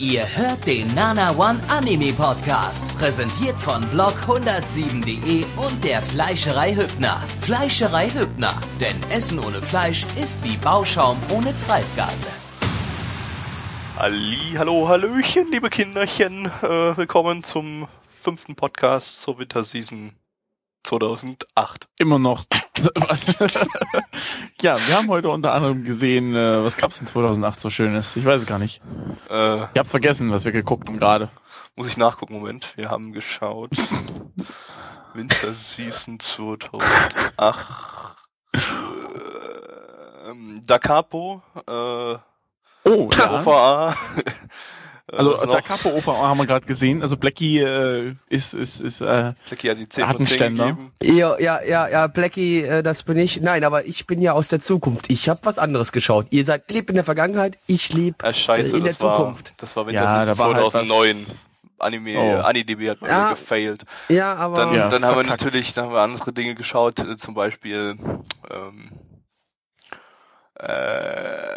Ihr hört den Nana One Anime Podcast, präsentiert von blog107.de und der Fleischerei Hübner. Fleischerei Hübner, denn Essen ohne Fleisch ist wie Bauschaum ohne Treibgase. Halli, hallo, hallöchen, liebe Kinderchen. Äh, willkommen zum fünften Podcast zur Winterseason 2008. Immer noch. Ja, wir haben heute unter anderem gesehen, äh, was gab's in 2008 so Schönes? Ich weiß es gar nicht. Äh, Ich hab's vergessen, was wir geguckt haben gerade. muss ich nachgucken, Moment. Wir haben geschaut. Winterseason 2008. Ähm, Da Capo, äh, Oh, ja. OVA. Äh, Also noch? da Capo OVA haben wir gerade gesehen. Also Blackie äh, ist ist ist äh, Jackie hat die 10 Hat einen 10 Ständer. gegeben. Ja, ja, ja, ja, Blackie, äh, das bin ich. Nein, aber ich bin ja aus der Zukunft. Ich habe was anderes geschaut. Ihr seid lebt in der Vergangenheit, ich lebe scheiße, äh, in der das war, Zukunft. das war Ja, Winterseason da war halt was- 2009. Anime, Oh. AniDB hat mal Ja. gefailt. Ja, aber Dann, Ja, dann haben wir natürlich, dann haben wir andere Dinge geschaut, äh, zum Beispiel ähm, äh,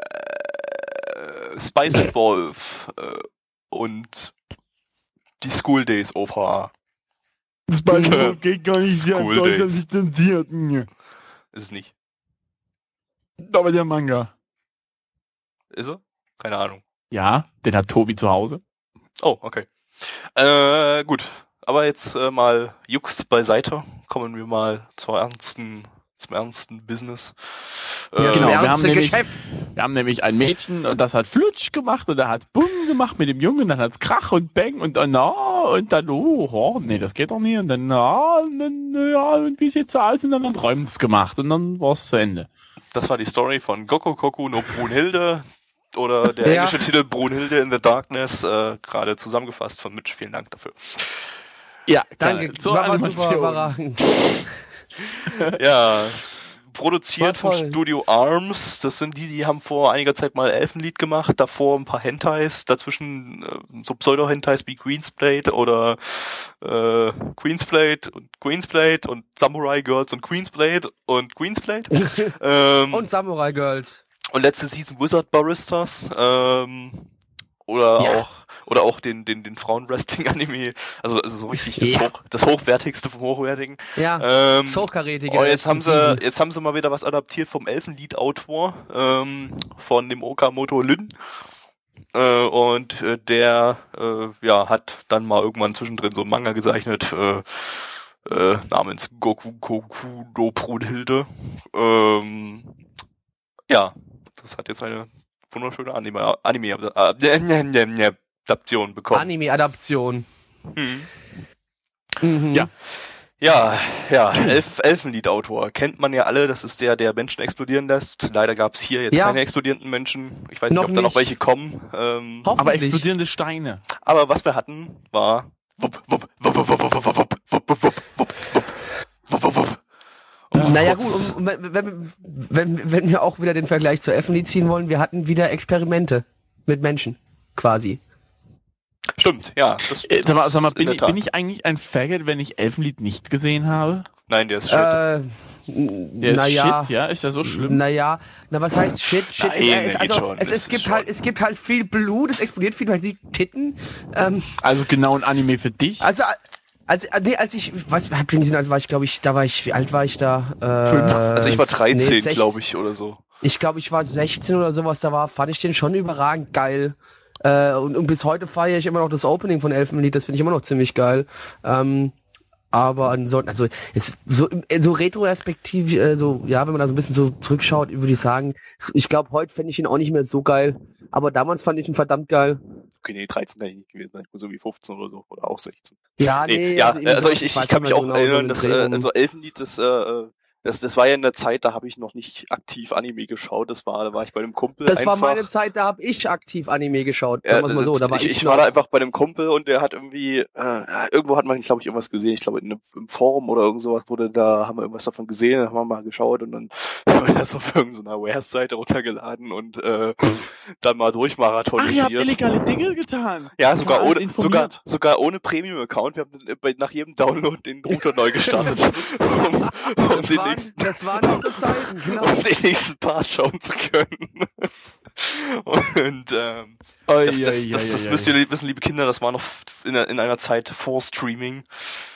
Spice Wolf äh, und die School Days OVA. das Beispiel geht gar nicht sehr in Deutschland lizenziert. Ist es nicht. Aber der Manga. Ist er? Keine Ahnung. Ja, den hat Tobi zu Hause. Oh, okay. Äh, gut. Aber jetzt äh, mal Jux beiseite. Kommen wir mal zur ernsten, zum ernsten Business. ja, Äh, genau, wir haben nämlich- Geschäft. Wir haben nämlich ein Mädchen und das hat Flutsch gemacht und er hat Bumm gemacht mit dem Jungen, dann hat's Krach und Bang und dann na und dann oh, oh nee, das geht doch nicht und dann na und dann ja und wie sieht's so aus und dann hat Räumens gemacht und dann war's zu Ende. Das war die Story von Goku Koku no Brunhilde oder der Ja. englische Titel Brunhilde in the Darkness, äh, gerade zusammengefasst von Mitch. Vielen Dank dafür. Ja, Danke, gerne. zur war, war super Animation. überragend. Ja, produziert vom. Studio Arms. Das sind die, die haben vor einiger Zeit mal Elfenlied gemacht, davor ein paar Hentais, dazwischen äh, so Pseudo-Hentais wie Queensblade oder äh, Queensblade und Queensblade und Samurai Girls und Queensblade und Queensblade. ähm, Und Samurai Girls. Und letzte Season Wizard Baristas, ähm, oder Ja. auch, oder auch den, den, den Frauenwrestling-Anime, also, also so richtig das, Ja. Hoch, das Hochwertigste vom Hochwertigen. Ja, Ähm, so hochkarätige. oh, jetzt haben sie, Season. jetzt haben sie mal wieder was adaptiert vom Elfenlied-Autor, ähm, von dem Okamoto Lyn. Äh, und äh, der, äh, ja, hat dann mal irgendwann zwischendrin so einen Manga gezeichnet, äh, äh, namens Goku Koku no Brunhilde. Ähm, ja, das hat jetzt eine wunderschöne Anime, Anime äh, Adaption bekommen. Anime-Adaption. Hm. Mhm. Ja. Ja, ja, Elf, Elfenlied-Autor. Kennt man ja alle, das ist der, der Menschen explodieren lässt. Leider gab's hier jetzt Ja. keine explodierenden Menschen. Ich weiß nicht, Noch ob da noch nicht. welche kommen. Ähm, Aber explodierende Steine. aber was wir hatten, war wupp, wupp, wupp, wupp, wupp, wupp, wupp, wupp, wupp, wupp, wupp, wupp, wupp, wupp, Und Naja gut, und wenn, wenn, wenn, wenn wir auch wieder den Vergleich zur Elfenlied ziehen wollen, wir hatten wieder Experimente mit Menschen, quasi. Stimmt, ja. Das, Äh, Sag mal, sag mal in bin, ich, bin ich eigentlich ein Faggot, wenn ich Elfenlied nicht gesehen habe? Nein, der ist shit. Äh, Der ist naja, shit, ja? Ist der so schlimm? Naja, na was heißt Shit? Shit Nein, ist, ist also schon, es, das es gibt halt es gibt halt viel Blut, es explodiert viel, weil die Titten. Ähm, Also genau ein Anime für dich? also als, nee, als ich was hab ich gesehen, also war ich glaube ich, da war ich wie alt war ich da? Äh, also ich war 13, nee, 16. glaube ich, oder so. Ich glaube, ich war 16 oder sowas, da war, fand ich den schon überragend geil. Äh, und, und bis heute feiere ich immer noch das Opening von Elfenlied, das finde ich immer noch ziemlich geil. Ähm, aber ansonsten, also ist so, so retrospektiv, äh, so, ja, wenn man da so ein bisschen so zurückschaut, würde ich sagen, ich glaube, heute fände ich ihn auch nicht mehr so geil. Aber damals fand ich ihn verdammt geil. Okay, nee, 13 kann ich nicht gewesen sein. So wie 15 oder so. Oder auch 16. Ja, Nee, nee, ja, also so, ich, ich, ich kann mich auch genau, so erinnern, den dass äh, also Elfenlied, das, äh, das, das war ja in der Zeit, da habe ich noch nicht aktiv Anime geschaut. Das war, da war ich bei einem Kumpel das einfach. war meine Zeit, da habe ich aktiv Anime geschaut. Ja, Sagen mal so, da war ich, ich, war da einfach bei einem Kumpel und der hat irgendwie, äh, irgendwo hat man, glaube ich, irgendwas gesehen. Ich glaube, in einem, im Forum oder irgend sowas wurde da, haben wir irgendwas davon gesehen, da haben wir mal geschaut und dann haben wir das auf irgendeiner Wares-Seite runtergeladen und äh, dann mal Ach, durchmarathonisiert. ihr habt illegale Dinge getan. Ja, sogar ohne, informiert. sogar, sogar ohne Premium-Account. Wir haben bei- nach jedem Download den Router neu gestartet, um, um, das, den waren, das waren so Zeiten, genau. um den nächsten Part schauen zu können. Und ähm, Oi, das, das, oi, das, oi, das oi, müsst ihr wissen, liebe Kinder, das war noch in, in einer Zeit vor Streaming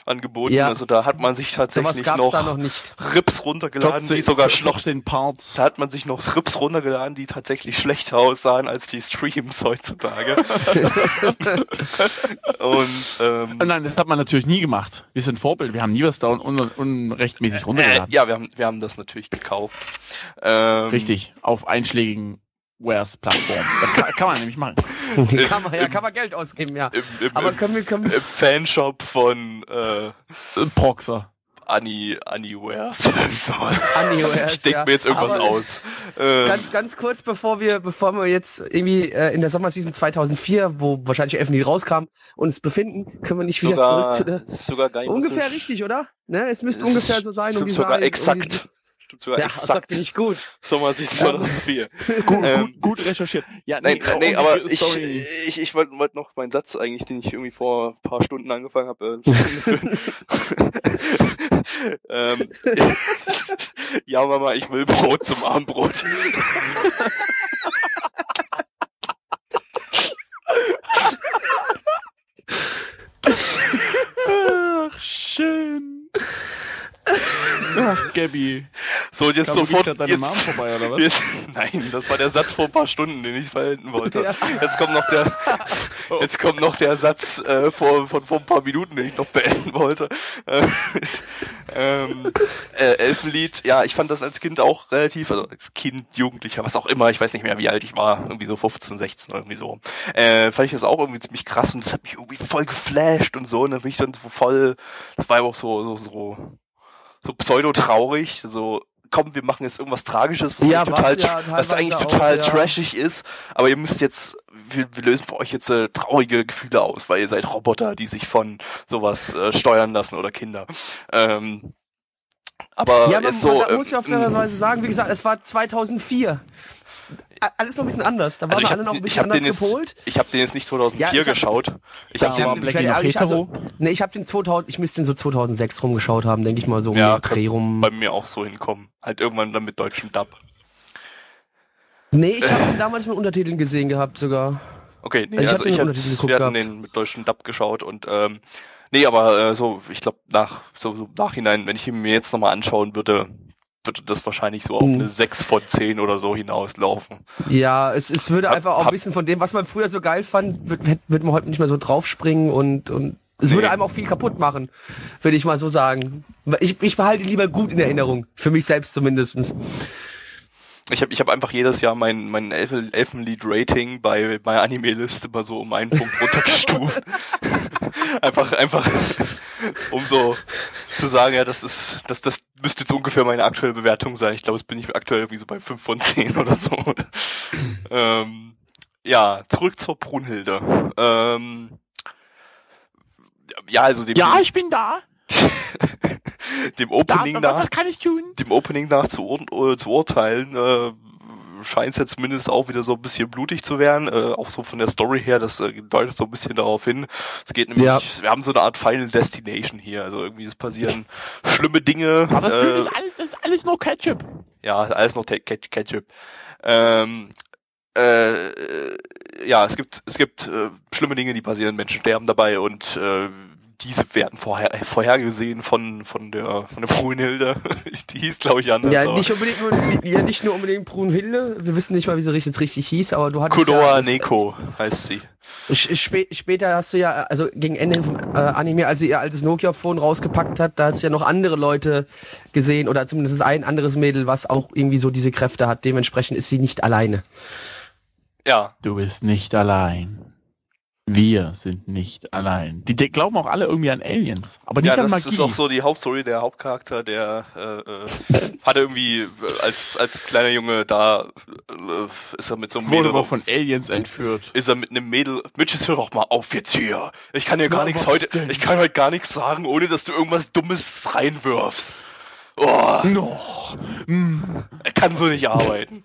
angeboten. Ja. Also da hat man sich tatsächlich noch, noch nicht. Rips runtergeladen, die sogar noch 14 Parts. da hat man sich noch Rips runtergeladen, die tatsächlich schlechter aussahen als die Streams heutzutage. Und ähm, Oh nein, das hat man natürlich nie gemacht. Wir sind Vorbild. Wir haben nie was da un un unrechtmäßig äh, runtergeladen. ja, wir haben, wir haben das natürlich gekauft. Ähm, Richtig. Auf einschlägigen Das kann, kann man nämlich machen. kann man, ja, kann man Geld ausgeben, ja. Im, im, Aber können wir, können wir, im Fanshop von äh, Äh, Proxer. Annie, Anniewares. sowas. Anioers, Ich denke ja. mir jetzt irgendwas Aber aus. Ähm, Ganz, ganz kurz, bevor wir, bevor wir jetzt irgendwie äh, in der Sommerseason 2004, wo wahrscheinlich Elfen rauskam, uns befinden, können wir nicht wieder sogar, zurück zu der... sogar gar nicht Ungefähr so, richtig, oder? Ne? Es müsste ungefähr so sein, um die sogar exakt. Um die, Stimmt sogar ja, exakt. das gut. Sommersicht 2004. Gut, Ähm, gut, gut recherchiert. Ja, Nein, äh, nee, aber ich, ich, ich wollte wollt noch meinen Satz eigentlich, den ich irgendwie vor ein paar Stunden angefangen habe. Äh, ähm, ja, Mama, ich will Brot zum Abendbrot. Ach, schön. Ach, Gabby. So, und jetzt Kam sofort, deine jetzt, Mom vorbei, oder was? jetzt, nein, das war der Satz vor ein paar Stunden, den ich verwenden wollte. Ja. Jetzt kommt noch der, jetzt kommt noch der Satz äh, vor, von vor ein paar Minuten, den ich noch beenden wollte. Äh, ähm, äh, Elfenlied, ja, ich fand das als Kind auch relativ, also als Kind, Jugendlicher, was auch immer, ich weiß nicht mehr, wie alt ich war, irgendwie so 15, 16, irgendwie so. Äh, fand ich das auch irgendwie ziemlich krass und das hat mich irgendwie voll geflasht und so, und dann bin ich dann so voll, das war aber auch so, so, so, so pseudo-traurig, so, komm, wir machen jetzt irgendwas Tragisches, was, Ja, eigentlich total, was ja was eigentlich total auch, ja. trashig ist, aber ihr müsst jetzt, wir, wir lösen für euch jetzt äh, traurige Gefühle aus, weil ihr seid Roboter, die sich von sowas äh, steuern lassen oder Kinder. Ähm, aber Ja, man, jetzt so, man ähm, muss ja auf fairerweise sagen, wie gesagt, es war 2004. Alles noch ein bisschen anders. Da also waren ich wir alle noch habe ein bisschen anders jetzt, gepolt. ich habe den jetzt nicht 2004 Ja, ich hab- geschaut. Ich habe den, Ich- noch ich- also, nee, ich habe den 2000, ich müsste den so 2006 rumgeschaut haben, denke ich mal so um ja, den Dreh rum. bei mir auch so hinkommen. Halt irgendwann dann mit deutschem Dub. Nee, ich habe ihn damals mit Untertiteln gesehen gehabt sogar. Okay, nee, Ich also ich mit hab, Untertiteln geguckt wir hatten den mit deutschem Dub geschaut und ähm, nee, aber äh, so, ich glaube nach so, so nachhinein, wenn ich ihn mir jetzt nochmal anschauen würde, würde das wahrscheinlich so auf Mhm. eine 6 von 10 oder so hinauslaufen. Ja, es, es würde Hab- einfach auch ein bisschen von dem, was man früher so geil fand, wird, wird man heute nicht mehr so draufspringen und, und es Nee. würde einem auch viel kaputt machen, würde ich mal so sagen. Ich, ich behalte lieber gut in Erinnerung, für mich selbst zumindestens. Ich habe ich hab einfach jedes Jahr mein, mein Elf Elfenlied-Rating bei meiner Anime-Liste mal so um einen Punkt runtergestuft. einfach, einfach, um so zu sagen, ja, das ist, das, das müsste jetzt ungefähr meine aktuelle Bewertung sein. Ich glaube, jetzt bin ich aktuell irgendwie so bei 5 von 10 oder so. ähm, ja, zurück zur Brunhilde. Ähm, ja, also dem, Ja, ich bin da. dem da Opening was, nach was kann ich tun? dem Opening nach zu, ur äh, zu urteilen, äh, scheint es ja zumindest auch wieder so ein bisschen blutig zu werden. Äh, auch so von der Story her, das äh, deutet so ein bisschen darauf hin. Es geht nämlich, Ja. wir haben so eine Art Final Destination hier. Also irgendwie es passieren schlimme Dinge. Aber das, äh, ist alles, das ist alles nur Ketchup. ja, alles noch Ke- Ke- Ketchup. Ähm, äh, äh, ja, es gibt es gibt äh, schlimme Dinge, die passieren. Menschen sterben dabei und äh, diese werden vorher vorhergesehen von von der von der Brunhilde. die hieß glaube ich anders. Ja, nicht unbedingt nur, ja, nicht nur unbedingt Brunhilde. Wir wissen nicht mal, wie sie richtig, jetzt richtig hieß, aber du hattest Konoha ja, das- Neko heißt sie. Spä später hast du ja, also gegen Ende vom äh, Anime, als sie ihr altes Nokia-Phone rausgepackt hat, da hast du ja noch andere Leute gesehen oder zumindest ein anderes Mädel, was auch irgendwie so diese Kräfte hat. Dementsprechend ist sie nicht alleine. Ja, Du bist nicht allein. Wir sind nicht allein. Die de- glauben auch alle irgendwie an Aliens, aber nicht ja, an das Magie. ist auch so die Hauptstory. Der Hauptcharakter, der äh, äh, hatte irgendwie äh, als als kleiner Junge da äh, ist er mit so einem wurde Mädel rum- von Aliens entführt. ist er mit einem Mädel, Mitch, jetzt hör doch mal auf jetzt hier. Ich kann dir gar nichts heute, denn? ich kann heute gar nichts sagen, ohne dass du irgendwas Dummes reinwirfst. Oh, Noch. Hm. er kann so nicht arbeiten.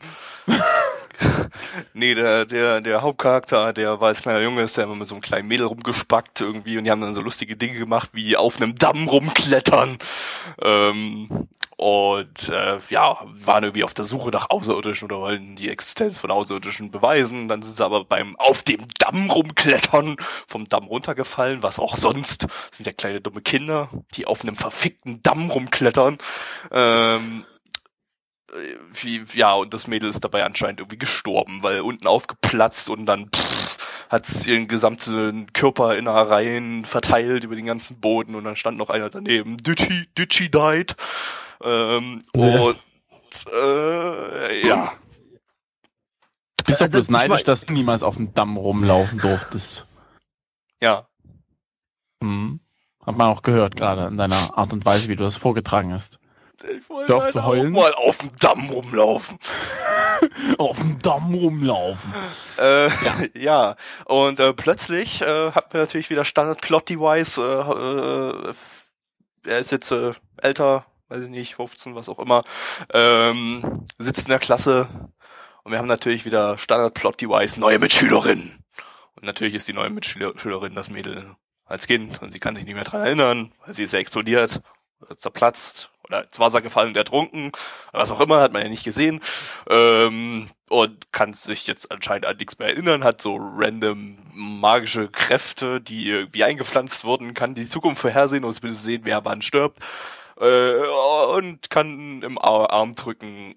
nee, der, der, der Hauptcharakter, der als kleiner Junge, ist der immer mit so einem kleinen Mädel rumgespackt irgendwie und die haben dann so lustige Dinge gemacht, wie auf einem Damm rumklettern. Ähm, und äh, ja, waren irgendwie auf der Suche nach Außerirdischen oder wollen die Existenz von Außerirdischen beweisen. Dann sind sie aber beim auf dem Damm rumklettern vom Damm runtergefallen, was auch sonst. Das sind ja kleine dumme Kinder, die auf einem verfickten Damm rumklettern. Ähm, äh, wie, ja, und das Mädel ist dabei anscheinend irgendwie gestorben, weil unten aufgeplatzt und dann pff, hat ihren gesamten Körper in Reihen verteilt über den ganzen Boden und dann stand noch einer daneben. Ditchy, Ditchy died. Ähm, Ja. Und äh, ja. Du bist doch Also, bloß neidisch, dass du niemals auf dem Damm rumlaufen durftest. Ja. Hm. Hat man auch gehört, gerade in deiner Art und Weise, wie du das vorgetragen hast. Ich wollte halt zu heulen. mal auf dem Damm rumlaufen. Auf dem Damm rumlaufen. Äh, ja. Und äh, plötzlich äh, hat mir natürlich wieder Standard Plot-Device. Äh, äh, er ist jetzt äh, älter, weiß ich nicht, 15, was auch immer. Ähm, sitzt in der Klasse und wir haben natürlich wieder Standard Plot-Device, neue Mitschülerin. Und natürlich ist die neue Mitschülerin das Mädel als Kind und sie kann sich nicht mehr dran erinnern, weil sie ist ja explodiert, zerplatzt oder ins Wasser gefallen und ertrunken, was auch immer, hat man ja nicht gesehen. Ähm, und kann sich jetzt anscheinend an nichts mehr erinnern, hat so random magische Kräfte, die irgendwie eingepflanzt wurden, kann die Zukunft vorhersehen und zumindest sehen, wer wann stirbt. Äh, und kann im Ar- Arm drücken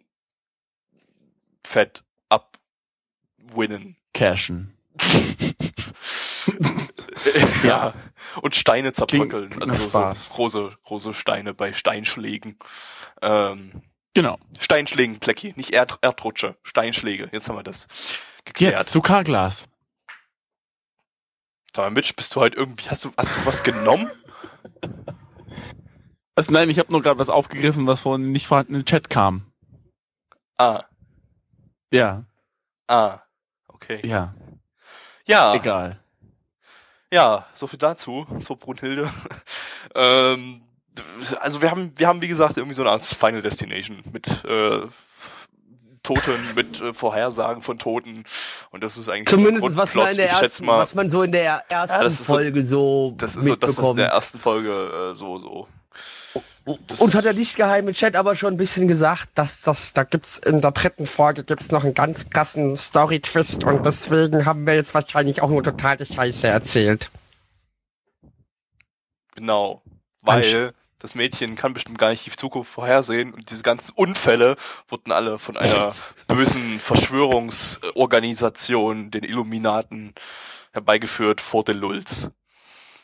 Fett abwinnen. Cashen. ja. Und Steine zerbröckeln. klingt Also so, große, große Steine bei Steinschlägen. Ähm, Genau. Steinschlägen, Plecki, nicht Erd Erdrutsche, Steinschläge. Jetzt haben wir das geklärt. Jetzt zu Karglas. Sag mal, Mitch, bist du halt irgendwie, hast du, hast du was genommen? Also nein, ich habe nur gerade was aufgegriffen, was von nicht vorhandenen Chat kam. Ah, Ja, ah, okay. ja, Ja, egal. Ja, so viel dazu, so Brunhilde. ähm, also wir haben, wir haben wie gesagt irgendwie so eine Art Final Destination mit äh, Toten, mit äh, Vorhersagen von Toten und das ist eigentlich Zumindest was man in der ersten, mal, was man so in der ersten das ist so- Folge so, das ist so das, was in der ersten Folge äh, so so. Das- Und hat der nicht geheime Chat aber schon ein bisschen gesagt, dass das, da gibt's in der dritten Folge gibt's noch einen ganz krassen Story-Twist und deswegen haben wir jetzt wahrscheinlich auch nur total die Scheiße erzählt. Genau, weil das Mädchen kann bestimmt gar nicht die Zukunft vorhersehen und diese ganzen Unfälle wurden alle von einer bösen Verschwörungsorganisation, den Illuminaten, herbeigeführt vor den Lulz.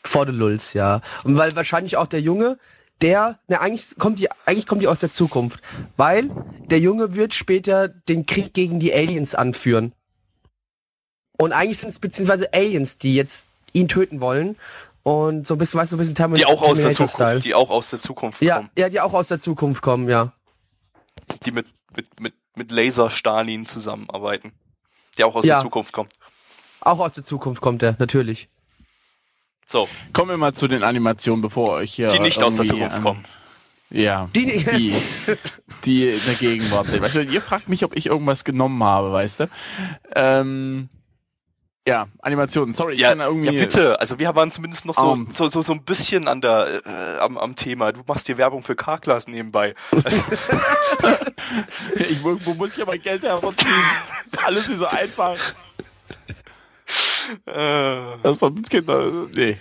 Vor den Lulz, ja. Und weil wahrscheinlich auch der Junge, der, ne, eigentlich kommt die, eigentlich kommt die aus der Zukunft. Weil der Junge wird später den Krieg gegen die Aliens anführen. Und eigentlich sind es beziehungsweise Aliens, die jetzt ihn töten wollen. Und so ein bisschen, weißt du, so ein bisschen Termin Die auch aus der. Zukunft, die auch aus der Zukunft Ja, kommen. ja, die auch aus der Zukunft kommen, ja. Die mit, mit, mit, mit Laser Stalin zusammenarbeiten. Die auch aus Ja. der Zukunft kommen. Auch aus der Zukunft kommt er, natürlich. So, Kommen wir mal zu den Animationen, bevor euch hier die nicht aus der Zukunft an- kommen. Ja, Die, die, die in der Gegenwart sind. Weißt du, ihr fragt mich, ob ich irgendwas genommen habe, weißt du? Ähm, ja, Animationen. Sorry, ich Ja, kann da irgendwie. ja, bitte. Also wir waren zumindest noch so, Um. so, so, so ein bisschen an der, äh, am, am Thema. Du machst dir Werbung für K-Class nebenbei. Also, Ich, wo, muss ich ja mein Geld hervorziehen? Das ist alles nicht so einfach. Äh, Das vom Kinder, nee.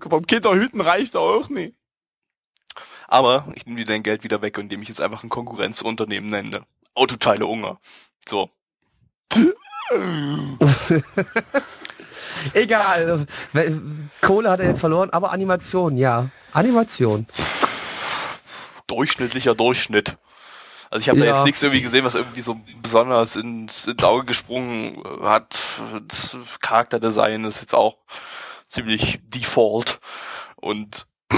Vom Kinderhüten reicht auch nicht. aber ich nehme dir dein Geld wieder weg, indem ich jetzt einfach ein Konkurrenzunternehmen nenne. Autoteile Unger. So. Egal. Kohle hat er jetzt verloren, aber Animation, ja. Animation. Durchschnittlicher Durchschnitt. Also ich habe da Ja. jetzt nichts irgendwie gesehen, was irgendwie so besonders ins, ins Auge gesprungen hat. Das Charakterdesign ist jetzt auch ziemlich default und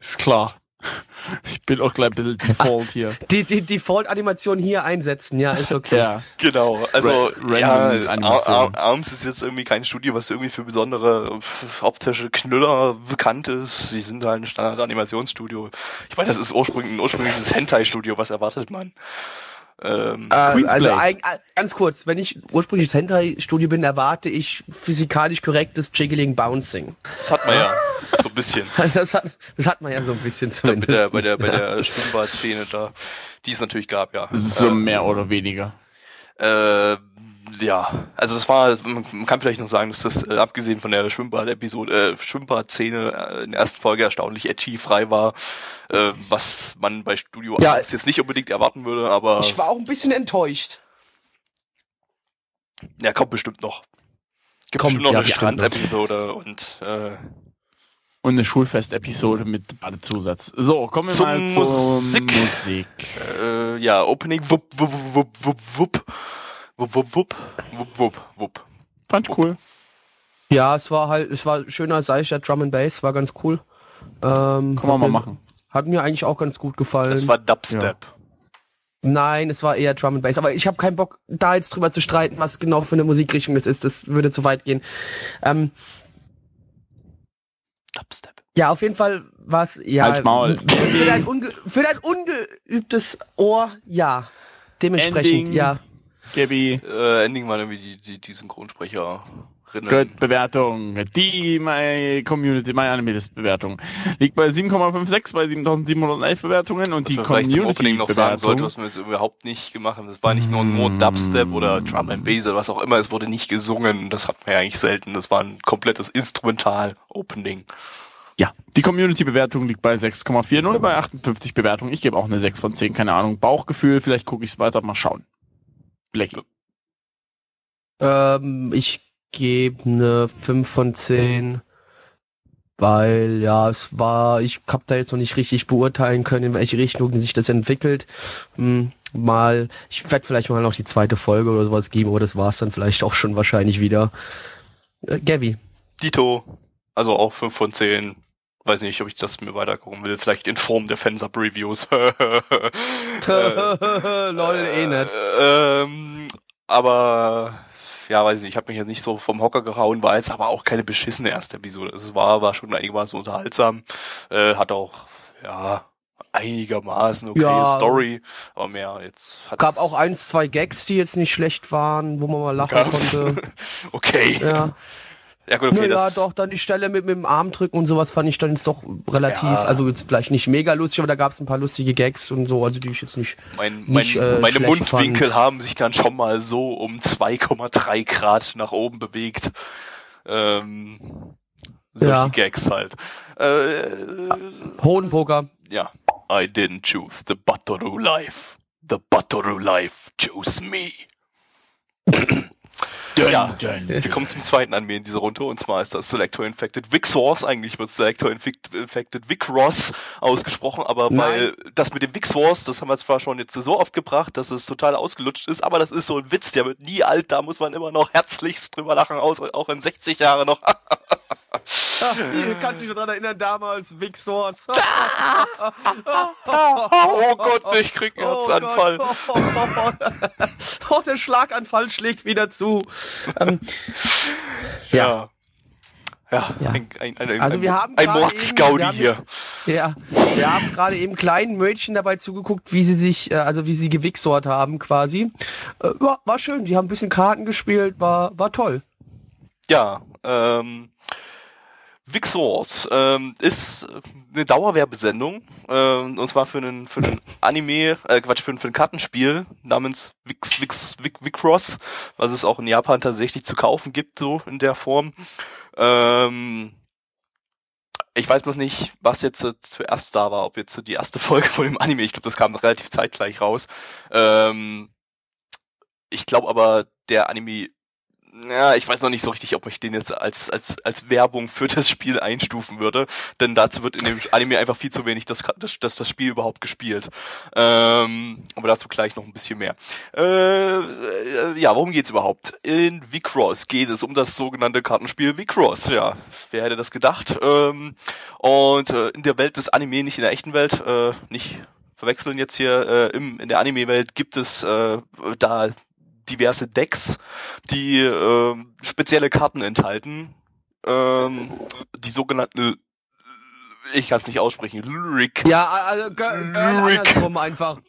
Ist klar. Ich bin auch gleich ein bisschen default hier. Die, die Default-Animation hier einsetzen, ja, ist okay. Ja. Genau, also Ra- ja, Ar Arms ist jetzt irgendwie kein Studio, was irgendwie für besondere optische Knüller bekannt ist. Sie sind halt ein Standard-Animationsstudio. Ich meine, das ist ursprünglich ein ursprüngliches Hentai-Studio, was erwartet man? Ähm, Äh, also eig- äh, ganz kurz, wenn ich ursprünglich Hentai-Studio bin, erwarte ich physikalisch korrektes Jiggling Bouncing. das hat man ja so ein bisschen. Das hat, das hat man ja so ein bisschen Da zumindest. bei der, bei der, bei der Schwimmbadszene da, die es natürlich gab, ja. So Äh, mehr oder weniger. Äh, ja, also das war, man kann vielleicht noch sagen, dass das, äh, abgesehen von der Schwimmbad-Episode, äh, Schwimmbad-Szene äh, in der ersten Folge erstaunlich edgy frei war, äh, was man bei Studio Ja. Jetzt nicht unbedingt erwarten würde, aber Ich war auch ein bisschen enttäuscht. ja, kommt bestimmt noch. Gibt Kommt, bestimmt noch ja, eine. Strandepisode und äh, Und eine Schulfest-Episode mit Badezusatz. So, kommen wir Zum mal zur Musik. Musik. äh, ja, Opening wupp, wupp, wupp, wupp, wupp, wupp, wupp, wupp, wupp, wupp, wupp. Fand ich cool. Ja, es war halt, es war schöner seichter Drum and Bass, war ganz cool. Ähm, Kann man hat mal mir- machen. Hat mir eigentlich auch ganz gut gefallen. Das war Dubstep. Nein, es war eher Drum and Bass. Aber ich habe keinen Bock, da jetzt drüber zu streiten, was genau für eine Musikrichtung das ist. Das würde zu weit gehen. Ähm, Dubstep. ja, auf jeden Fall war es ja Halt's Maul. Für, für, dein unge, für dein ungeübtes Ohr, ja. Dementsprechend, Ending. ja. Gabi, Äh, Ending war irgendwie die, die, die Synchronsprecherinnen. Gut, Bewertung. Die My Community, My Animalist Bewertung liegt bei 7,56 bei 7711 Bewertungen und Was die man vielleicht zum Opening Community noch sagen sollte, Bewertung. was wir jetzt überhaupt nicht gemacht haben. Das war nicht nur, nur Dubstep oder Drum and Bass oder was auch immer. Es wurde nicht gesungen. Das hat man ja eigentlich selten. Das war ein komplettes Instrumental-Opening. Ja, die Community-Bewertung liegt bei 6,40 bei 58 Bewertungen. Ich gebe auch eine 6 von 10, keine Ahnung. Bauchgefühl, vielleicht gucke ich es weiter, mal schauen. Blackie. Ähm, ich gebe eine 5 von 10. Weil, ja, es war, ich hab da jetzt noch nicht richtig beurteilen können, in welche Richtung sich das entwickelt. Hm, mal, ich werde vielleicht mal noch die zweite Folge oder sowas geben, aber das war's dann vielleicht auch schon wahrscheinlich wieder. Äh, Gavi. Dito. Also auch 5 von 10. Weiß nicht, ob ich das mir weitergucken will. Vielleicht in Form der Fansub-Reviews. Lol, eh nicht. ähm, aber ja, weiß nicht, ich habe mich jetzt nicht so vom Hocker gehauen, war jetzt aber auch keine beschissene erste Episode. Es war, war schon einigermaßen unterhaltsam, äh, hat auch, ja, einigermaßen okay Ja. Story, aber mehr jetzt hat Gab auch eins, zwei Gags, die jetzt nicht schlecht waren, wo man mal lachen Gab's? konnte. okay. Ja, Ja. gut, okay, naja, doch, dann die Stelle mit, mit dem Arm drücken und sowas fand ich dann jetzt doch relativ, Ja. also jetzt vielleicht nicht mega lustig, aber da gab es ein paar lustige Gags und so, also die ich jetzt nicht. mein, mein, nicht, äh, meine Mundwinkel fand. haben sich dann schon mal so um 2,3 Grad nach oben bewegt. Ähm, solche Ja. Gags halt. Äh, Hohenburger. ja. I didn't choose the Batoru life. The Batoru life chose me. Ja, wir kommen zum zweiten Anime in dieser Runde und zwar ist das Selector Infected Vixors. Eigentlich wird Selector Infected Vicross ausgesprochen, aber Nein. weil das mit dem Vixors, das haben wir zwar schon jetzt so oft gebracht, dass es total ausgelutscht ist, aber das ist so ein Witz, der wird nie alt, da muss man immer noch herzlichst drüber lachen, aus, auch in 60 Jahren noch. Kannst dich noch dran erinnern, damals Vixors. oh Gott, ich krieg einen Herzanfall. Oh, oh, der Schlaganfall schlägt wieder zu. Ähm, Ja. Ja, Ja. Ein, ein, ein, Also wir haben ein Mordsgaudi hier. Ja, wir haben gerade eben kleinen Mädchen dabei zugeguckt, wie sie sich, äh, also wie sie gewichsort haben quasi. Äh, war, war schön, die haben ein bisschen Karten gespielt, war, war toll. Ja, ähm, Vixors ähm, ist eine Dauerwerbesendung ähm, und zwar für einen für einen Anime, äh, Quatsch für für ein Kartenspiel namens Vix Vix Vic, Vicross, was es auch in Japan tatsächlich zu kaufen gibt so in der Form. Ähm, ich weiß bloß nicht, was jetzt äh, zuerst da war, ob jetzt so die erste Folge von dem Anime, ich glaube, das kam relativ zeitgleich raus. Ähm, ich glaube aber, der Anime ja, ich weiß noch nicht so richtig, ob ich den jetzt als, als, als Werbung für das Spiel einstufen würde, denn dazu wird in dem Anime einfach viel zu wenig das, das, das, das Spiel überhaupt gespielt. Ähm, aber dazu gleich noch ein bisschen mehr. Äh, äh, ja, worum geht's überhaupt? In Vicross geht es um das sogenannte Kartenspiel Vicross. Ja, wer hätte das gedacht? Ähm, und äh, in der Welt des Anime, nicht in der echten Welt, äh, nicht verwechseln jetzt hier, äh, im, in der Anime-Welt gibt es äh, da diverse Decks, die ähm, spezielle Karten enthalten. Ähm, die sogenannten, ich kann es nicht aussprechen, Lyric. Ja, also gö- Lyric. andersrum einfach.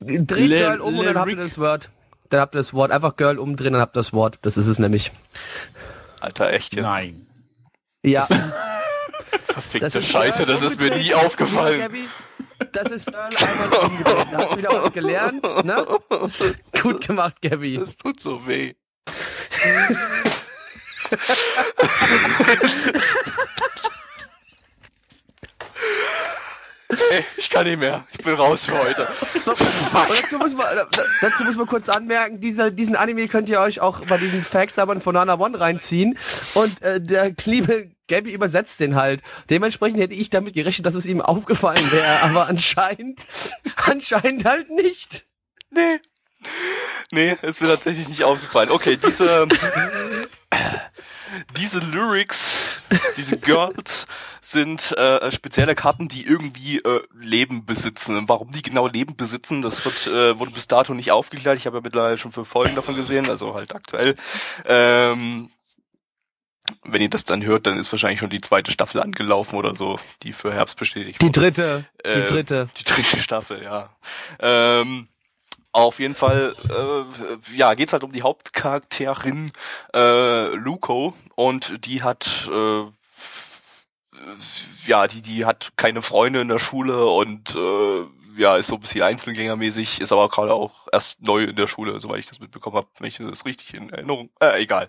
Dreht Girl um und dann habt ihr das Wort. Dann habt ihr das Wort. Einfach Girl umdrehen, dann habt ihr das Wort. Das ist es nämlich. Alter, echt jetzt. Nein. Ja. Verfickte Das ist Scheiße, das ist mir nie aufgefallen. Das ist Girl einmal umgedreht. Da hast du wieder was gelernt, ne? Gut gemacht, Gabby. Das tut so weh. Ey, ich kann nicht mehr. Ich bin raus für heute. So, dazu muss man, dazu muss man kurz anmerken, dieser, diesen Anime könnt ihr euch auch bei diesen Facts-Sabern von Nana One reinziehen. Und äh, der liebe Gabby übersetzt den halt. Dementsprechend hätte ich damit gerechnet, dass es ihm aufgefallen wäre. Aber anscheinend, anscheinend halt nicht. Nee. Nee, ist mir tatsächlich nicht aufgefallen. Okay, diese, diese Lyrics, diese Girls sind äh, spezielle Karten, die irgendwie äh, Leben besitzen. Warum die genau Leben besitzen, das wird, äh, wurde bis dato nicht aufgeklärt. Ich habe ja mittlerweile schon fünf Folgen davon gesehen, also halt aktuell. Ähm, wenn ihr das dann hört, dann ist wahrscheinlich schon die zweite Staffel angelaufen oder so, die für Herbst bestätigt Die wurde. dritte. Die Äh, dritte. Die dritte Staffel, ja. Ähm, auf jeden Fall, äh, ja, geht's halt um die Hauptcharakterin äh, Luko und die hat äh, ja, die die hat keine Freunde in der Schule und äh, ja, ist so ein bisschen einzelgängermäßig, ist aber gerade auch erst neu in der Schule, soweit ich das mitbekommen habe, wenn ich das richtig in Erinnerung. Äh, egal.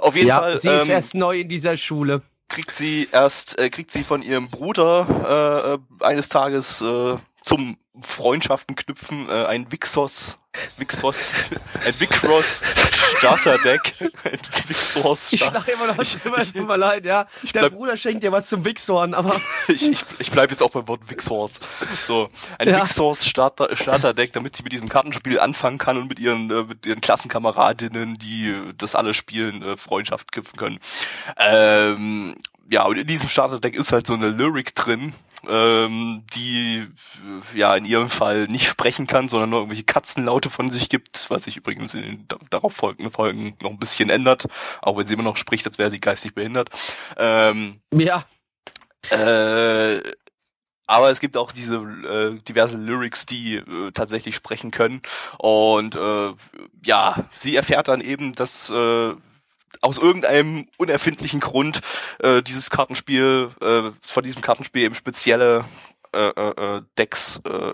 Auf jeden Ja, Fall. sie ist ähm, erst neu in dieser Schule. kriegt sie erst, äh, kriegt sie von ihrem Bruder äh, eines Tages äh, zum Freundschaften knüpfen äh, ein Vixos, Vixos, ein Vicross Starterdeck, ein Vixos Ich Starter lache immer noch drüber, es tut mir leid, ja. Der bleib- Bruder schenkt dir was zum Wichshorn, aber ich, ich, ich bleibe jetzt auch beim Wort Vixors. So, ein Ja. Vixors Starter, Starterdeck, damit sie mit diesem Kartenspiel anfangen kann und mit ihren, äh, mit ihren Klassenkameradinnen, die das alle spielen, äh, Freundschaft knüpfen können. Ähm, ja, und in diesem Starterdeck ist halt so eine Lyric drin, ähm, die äh, ja in ihrem Fall nicht sprechen kann, sondern nur irgendwelche Katzenlaute von sich gibt, was sich übrigens in den da- darauf folgenden Folgen noch ein bisschen ändert, auch wenn sie immer noch spricht, als wäre sie geistig behindert. Ähm, ja. äh, aber es gibt auch diese äh, diverse Lyrics, die äh, tatsächlich sprechen können. Und äh, ja, sie erfährt dann eben, dass äh, aus irgendeinem unerfindlichen Grund äh, dieses Kartenspiel, äh, von diesem Kartenspiel eben spezielle äh, äh, äh, Decks äh, Ja,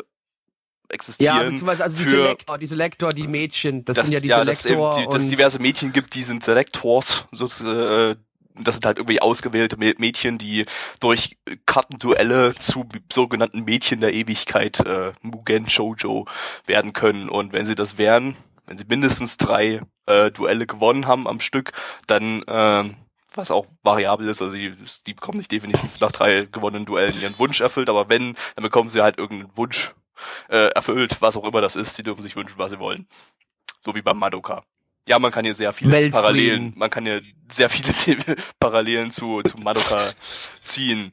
existieren. beziehungsweise also die Selektor, die Selektor, die Mädchen, das, sind ja die dass eben Selektor die, dass es diverse Mädchen gibt, die sind Selectors, so, äh, das sind halt irgendwie ausgewählte Mä- Mädchen, die durch Kartenduelle zu sogenannten Mädchen der Ewigkeit, äh, Mugen Shoujo, werden können. Und wenn sie das wären, wenn sie mindestens drei äh, Duelle gewonnen haben am Stück, dann ähm, was auch variabel ist, also die, die bekommen nicht definitiv nach drei gewonnenen Duellen ihren Wunsch erfüllt, aber wenn, dann bekommen sie halt irgendeinen Wunsch äh, erfüllt, was auch immer das ist, sie dürfen sich wünschen, was sie wollen. So wie beim Madoka. Ja, man kann hier sehr viele Weltfrieden. Parallelen, man kann hier sehr viele Parallelen zu, zu Madoka ziehen.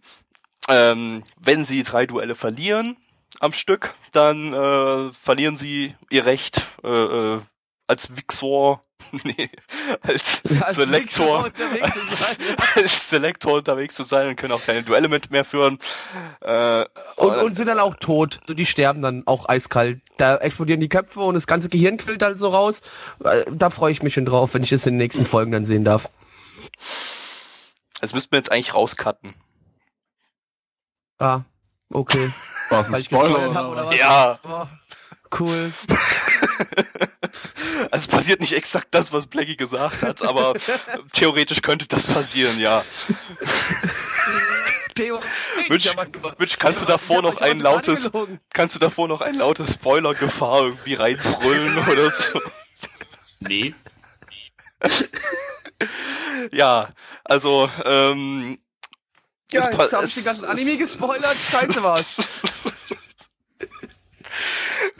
Ähm, wenn sie drei Duelle verlieren am Stück, dann äh, verlieren sie ihr Recht äh, äh, als Vixor, nee, als, als Selektor, Wichshorn unterwegs zu sein. als Selektor unterwegs zu sein und können auch keine Duelle mit mehr führen. Äh, Und, und sind dann auch tot. Die sterben dann auch eiskalt. Da explodieren die Köpfe und das ganze Gehirn quillt halt so raus. Äh, Da freue ich mich schon drauf, wenn ich es in den nächsten Folgen dann sehen darf. das müssten wir jetzt eigentlich rauscutten. Ah, okay. Was Weil ein Spoiler hab, oder oder was? was? Ja, Oh, cool. also es passiert nicht exakt das, was Blackie gesagt hat, aber theoretisch könnte das passieren, ja. Theo, Mitch, Mitch, kannst du davor noch ein lautes, Angelogen. kannst du davor noch ein lautes Spoiler-Gefahr irgendwie reinbrüllen oder so? Nee. Ja, also, ähm, Ja, jetzt hab ich den ganzen Anime gespoilert. Scheiße war's.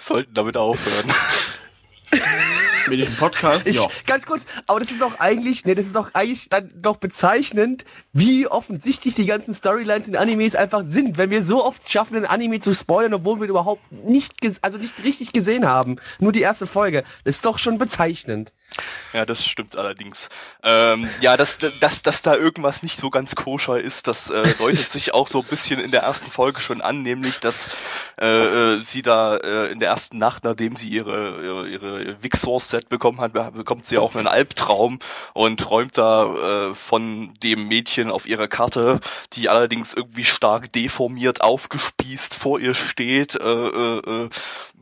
Sollten damit aufhören. Mit dem Podcast, Ich, ja. Ganz kurz, aber das ist doch eigentlich, nee, das ist doch eigentlich dann doch bezeichnend, wie offensichtlich die ganzen Storylines in Animes einfach sind. Wenn wir so oft schaffen, ein Anime zu spoilern, obwohl wir ihn überhaupt nicht, also nicht richtig gesehen haben. Nur die erste Folge. Das ist doch schon bezeichnend. Ja, das stimmt allerdings. Ähm, ja, dass, dass, dass da irgendwas nicht so ganz koscher ist, das äh, deutet sich auch so ein bisschen in der ersten Folge schon an, nämlich, dass äh, äh sie da äh, in der ersten Nacht, nachdem sie ihre ihre, ihre Vixor-Set bekommen hat, bekommt sie auch einen Albtraum und träumt da äh, von dem Mädchen auf ihrer Karte, die allerdings irgendwie stark deformiert, aufgespießt vor ihr steht, äh, äh, äh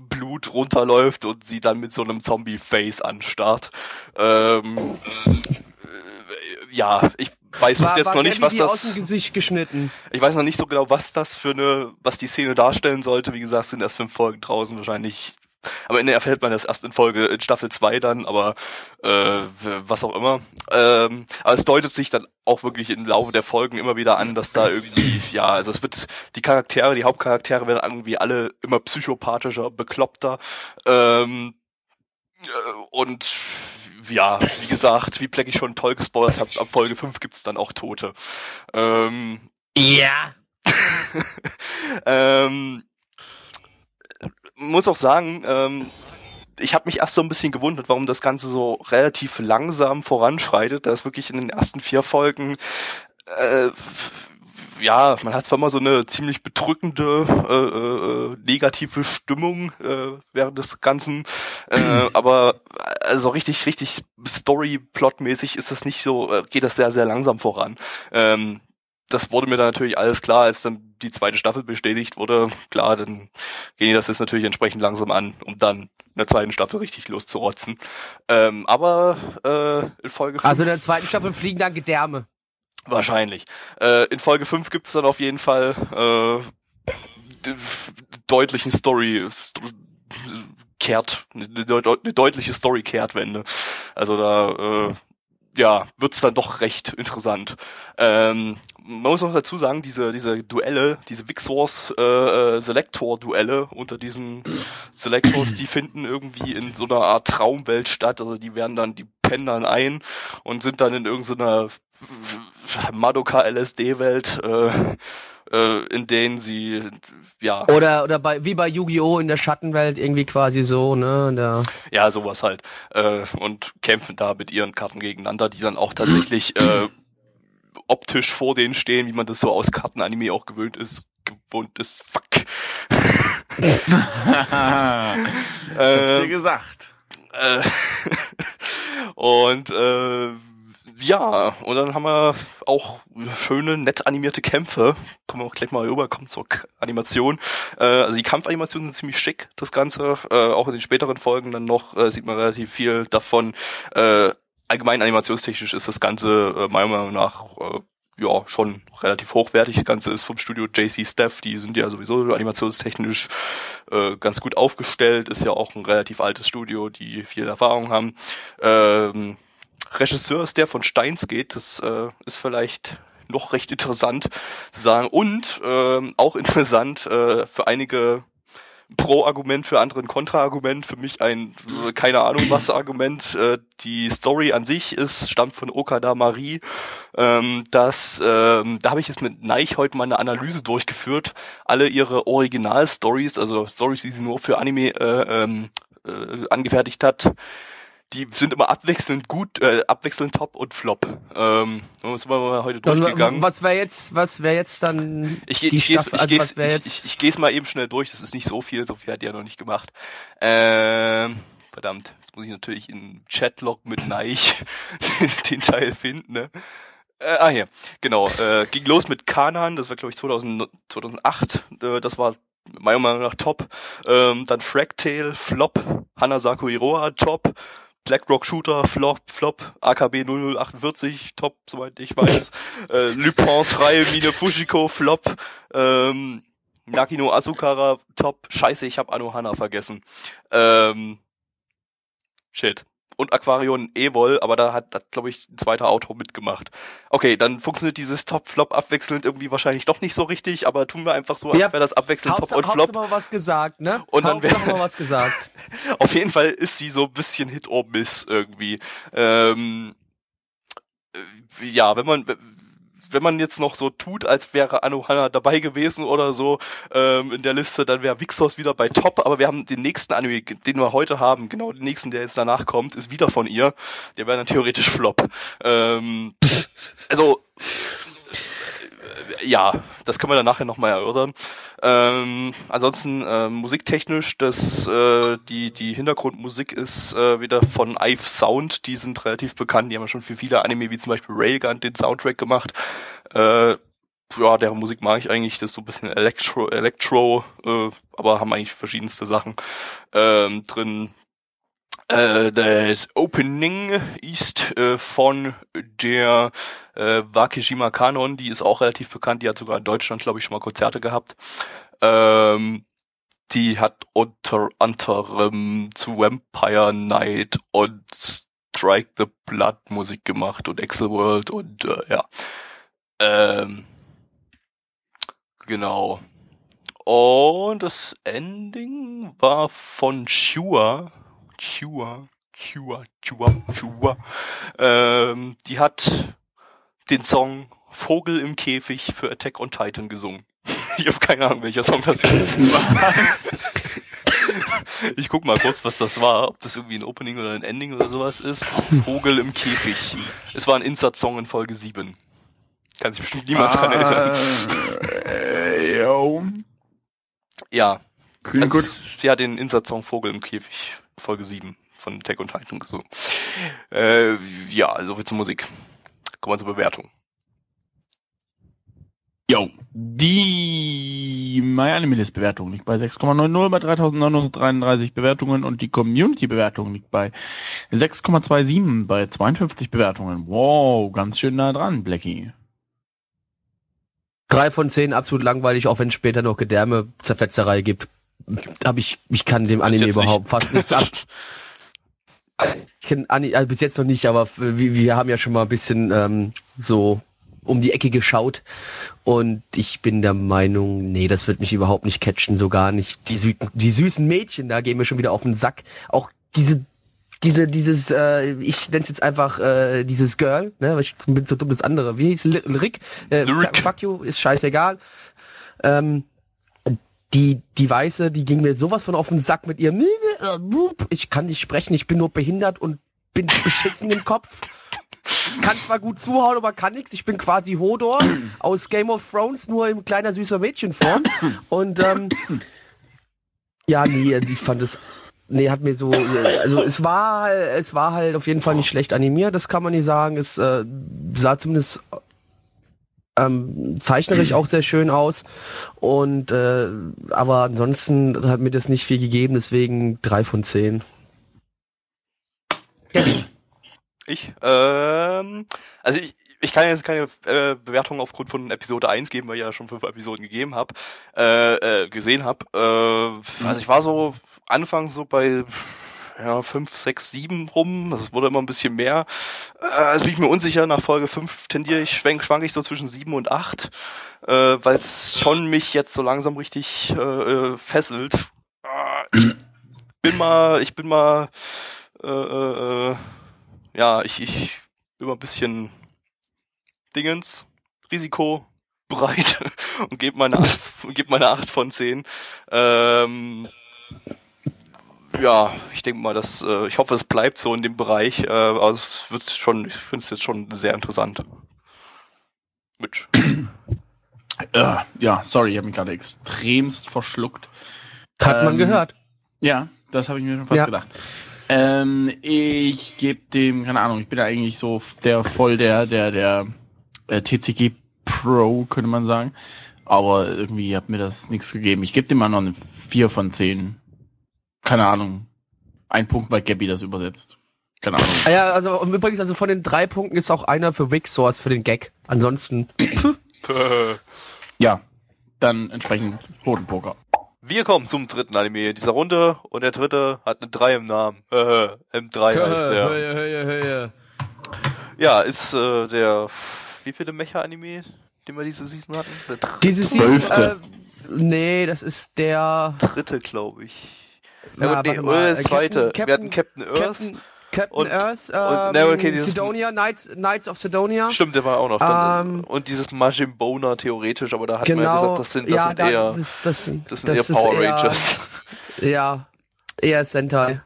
Blut runterläuft und sie dann mit so einem Zombie-Face anstarrt. Ähm, äh, ja, ich weiß war, jetzt war noch nicht, was das. Aus dem Gesicht geschnitten. Ich weiß noch nicht so genau, was das für eine, was die Szene darstellen sollte. Wie gesagt, sind erst fünf Folgen draußen wahrscheinlich. Aber in der erfährt man das erst in Folge in Staffel 2 dann, aber äh, was auch immer. Ähm, aber es deutet sich dann auch wirklich im Laufe der Folgen immer wieder an, dass da irgendwie, ja, also es wird, die Charaktere, die Hauptcharaktere werden irgendwie alle immer psychopathischer, bekloppter. Ähm, äh, und ja, wie gesagt, wie Black ich schon toll gespoilert habe, ab Folge 5 gibt's dann auch Tote. Ähm, ja. ähm, muss auch sagen, ähm, ich habe mich erst so ein bisschen gewundert, warum das Ganze so relativ langsam voranschreitet. Da ist wirklich in den ersten vier Folgen äh, ja, man hat zwar immer so eine ziemlich bedrückende, äh, äh, negative Stimmung äh, während des Ganzen, äh, aber also richtig, richtig Story-Plot-mäßig ist das nicht so, äh, geht das sehr, sehr langsam voran. Ähm, das wurde mir dann natürlich alles klar, als dann die zweite Staffel bestätigt wurde. Klar, dann gehen die das jetzt natürlich entsprechend langsam an, um dann in der zweiten Staffel richtig loszurotzen. Ähm, aber äh, in Folge 5, Also in der zweiten Staffel fliegen dann Gedärme. Wahrscheinlich. Äh, in Folge 5 gibt's dann auf jeden Fall äh, deutlichen Story kehrt, eine, eine deutliche Story-Kehrtwende. Also da äh, ja, wird's dann doch recht interessant. Ähm, man muss noch dazu sagen, diese, diese Duelle, diese Vixors äh, äh, Selector-Duelle unter diesen Selectors, die finden irgendwie in so einer Art Traumwelt statt. Also die werden dann, die pennen dann ein und sind dann in irgendeiner Madoka LSD-Welt, äh, äh, in denen sie ja oder oder bei wie bei Yu-Gi-Oh in der Schattenwelt irgendwie quasi so ne der ja sowas halt äh, und kämpfen da mit ihren Karten gegeneinander, die dann auch tatsächlich äh, optisch vor denen stehen, wie man das so aus Kartenanime auch gewöhnt ist, gewohnt ist. Fuck. Hab's dir gesagt. Äh, und äh, ja, und dann haben wir auch schöne, nett animierte Kämpfe. Kommen wir auch gleich mal rüber, kommen zur Animation. Äh, also die Kampfanimationen sind ziemlich schick, das Ganze. Äh, auch in den späteren Folgen dann noch äh, sieht man relativ viel davon. Äh, allgemein animationstechnisch ist das Ganze äh, meiner Meinung nach äh, ja schon relativ hochwertig. Das Ganze ist vom Studio JC Staff, die sind ja sowieso animationstechnisch äh, ganz gut aufgestellt, ist ja auch ein relativ altes Studio, die viel Erfahrung haben. Ähm, Regisseur ist der von Steins geht, das äh, ist vielleicht noch recht interessant zu sagen. Und äh, auch interessant äh, für einige Pro-Argument, für andere ein Kontra-Argument, für mich ein äh, keine Ahnung was Argument. Äh, die Story an sich ist stammt von Okada Marie. Ähm, das, ähm, da habe ich jetzt mit Neich heute mal eine Analyse durchgeführt. Alle ihre Original-Stories, also Stories, die sie nur für Anime äh, ähm, äh, angefertigt hat, die sind immer abwechselnd gut, äh, abwechselnd top und flop. Ähm, sind wir mal heute durchgegangen. Was wäre jetzt, was wäre jetzt dann ich, die ich, Staffel, ich, also ich, ich, ich, ich gehe es mal eben schnell durch, das ist nicht so viel, so viel hat die ja noch nicht gemacht. Ähm, verdammt, jetzt muss ich natürlich in Chatlog mit Neich den Teil finden, ne? Äh, ah hier, genau. Äh, ging los mit Kanan, das war glaube ich 2000, 2008. Äh, das war meiner Meinung nach top. Ähm, dann Fractale, Flop. Hanasaku Iroha, top. BlackRock Shooter, Flop, Flop, AKB 0048, Top, soweit ich weiß. äh, Lupins Reihe, Mine Fujiko, Flop. Ähm, Nakino Asukara, Top. Scheiße, ich habe Anohana vergessen. Ähm, shit und Aquarion Evol, aber da hat, hat glaube ich, ein zweiter Autor mitgemacht. Okay, dann funktioniert dieses Top-Flop abwechselnd irgendwie wahrscheinlich doch nicht so richtig, aber tun wir einfach so, als wäre das abwechselnd Top und Flop. mal was gesagt, ne? Und dann wäre mal was gesagt. Auf jeden Fall ist sie so ein bisschen Hit or Miss irgendwie. Ähm, ja, wenn man wenn man jetzt noch so tut, als wäre Anohana dabei gewesen oder so ähm, in der Liste, dann wäre Vixos wieder bei Top, aber wir haben den nächsten Anime, den wir heute haben, genau den nächsten, der jetzt danach kommt, ist wieder von ihr. Der wäre dann theoretisch Flop. Ähm, also ja, das können wir dann nachher nochmal erörtern. Ähm, ansonsten äh, musiktechnisch, das äh, die die Hintergrundmusik ist äh, wieder von Ive Sound, die sind relativ bekannt, die haben ja schon für viele Anime wie zum Beispiel Railgun den Soundtrack gemacht. Äh, ja, deren Musik mag ich eigentlich, das ist so ein bisschen Electro, Electro, äh, aber haben eigentlich verschiedenste Sachen ähm, drin. Äh, das Opening ist äh, von der äh, Wakishima Kanon, die ist auch relativ bekannt, die hat sogar in Deutschland, glaube ich, schon mal Konzerte gehabt. Ähm, die hat unter anderem zu Vampire Night und Strike the Blood Musik gemacht und Excel World und äh, ja. Ähm, genau. Und das Ending war von Shua. Chua, Chua, Chua, Chua. Ähm, die hat den Song Vogel im Käfig für Attack on Titan gesungen. Ich habe keine Ahnung, welcher Song das jetzt war. Ich guck mal kurz, was das war, ob das irgendwie ein Opening oder ein Ending oder sowas ist. Vogel im Käfig. Es war ein Insert-Song in Folge 7. Kann sich bestimmt niemand dran erinnern. Äh, jo. Ja. Klingt Also, gut. Sie hat den Insert-Song Vogel im Käfig, Folge 7 von Attack on Titan gesungen. Äh, ja, also viel zur Musik. Kommen wir zur Bewertung. Jo. Die MyAnimeList-Bewertung liegt bei 6,90 bei 3933 Bewertungen und die Community-Bewertung liegt bei 6,27 bei 52 Bewertungen. Wow, ganz schön nah dran, Blackie. Drei von zehn absolut langweilig, auch wenn es später noch Gedärme, Zerfetzerei gibt. Hab ich, ich kann dem Anime jetzt nicht. überhaupt fast nichts ab. Ich kenn Ani, also bis jetzt noch nicht, aber wir, wir haben ja schon mal ein bisschen ähm, so um die Ecke geschaut und ich bin der Meinung, nee, das wird mich überhaupt nicht catchen, so gar nicht. Die, sü die süßen Mädchen, da gehen wir schon wieder auf den Sack. Auch diese diese, dieses, äh, ich nenne es jetzt einfach äh, dieses Girl, ne, weil ich bin so dumm das andere. Wie hieß Rick? Äh, Lyric. Fuck you, ist scheißegal. Ähm, die, die Weiße, die ging mir sowas von auf den Sack mit ihrem Ich kann nicht sprechen, ich bin nur behindert und bin beschissen im Kopf. Kann zwar gut zuhauen, aber kann nix. Ich bin quasi Hodor aus Game of Thrones, nur in kleiner süßer Mädchenform. Und ähm, ja, nee, ich fand es. Nee, hat mir so. Also es war es war halt auf jeden Fall nicht schlecht animiert, das kann man nicht sagen. Es äh, sah zumindest ähm, zeichnerisch auch sehr schön aus. Und äh, aber ansonsten hat mir das nicht viel gegeben, deswegen drei von zehn. Ich, ähm, also ich, ich kann jetzt keine äh, Bewertung aufgrund von Episode 1 geben, weil ich ja schon fünf Episoden gegeben habe, äh, äh, gesehen habe. Äh, also ich war so anfangs so bei ja, fünf, sechs, sieben rum. Das wurde immer ein bisschen mehr. Äh, also bin ich mir unsicher. Nach Folge 5 tendiere ich, schwank, schwank ich so zwischen sieben und acht, äh, weil es schon mich jetzt so langsam richtig äh, äh, fesselt. Äh, ich bin mal, ich bin mal, äh, äh, äh, ja, ich, ich bin mal ein bisschen Dingens, Risiko bereit und gebe meine acht, gebe meine acht von zehn. Ähm, ja, ich denke mal, dass äh, ich hoffe, es bleibt so in dem Bereich. Äh, aber es wird schon, ich finde es jetzt schon sehr interessant. Mitch. Äh, ja, sorry, ich habe mich gerade extremst verschluckt. Hat man Ähm, gehört. Ja, das habe ich mir schon fast Ja. gedacht. Ähm, ich gebe dem, keine Ahnung, ich bin ja eigentlich so der voll der, der, der äh, TCG Pro, könnte man sagen. Aber irgendwie hat mir das nichts gegeben. Ich gebe dem mal noch eine 4 von 10. Keine Ahnung. Ein Punkt, weil Gabby das übersetzt. Keine Ahnung. Ah ja, also und übrigens, also von den drei Punkten ist auch einer für Wixsource für den Gag. Ansonsten. Ja, dann entsprechend Bodenpoker. Wir kommen zum dritten Anime dieser Runde und der dritte hat eine 3 im Namen. M3 heißt der. Höhe, Höhe, Höhe. Ja, ist äh, der wie viele Mecha-Anime, den wir diese Season hatten? Der Diese Season, äh, nee, das ist der. dritte, glaube ich. Na, nee, mal, zweite. Captain- wir hatten Captain Earth, Captain, Captain und, Earth, und, ähm, dieses- Sidonia, Knights, Knights of Sidonia. Stimmt, der war auch noch. Ähm, und dieses Majin Boner theoretisch, aber da hat man ja Genau, gesagt, das sind, das ja, sind da, eher, das, das, sind- das sind das eher ist Power Rangers. Ja, eher Sentai.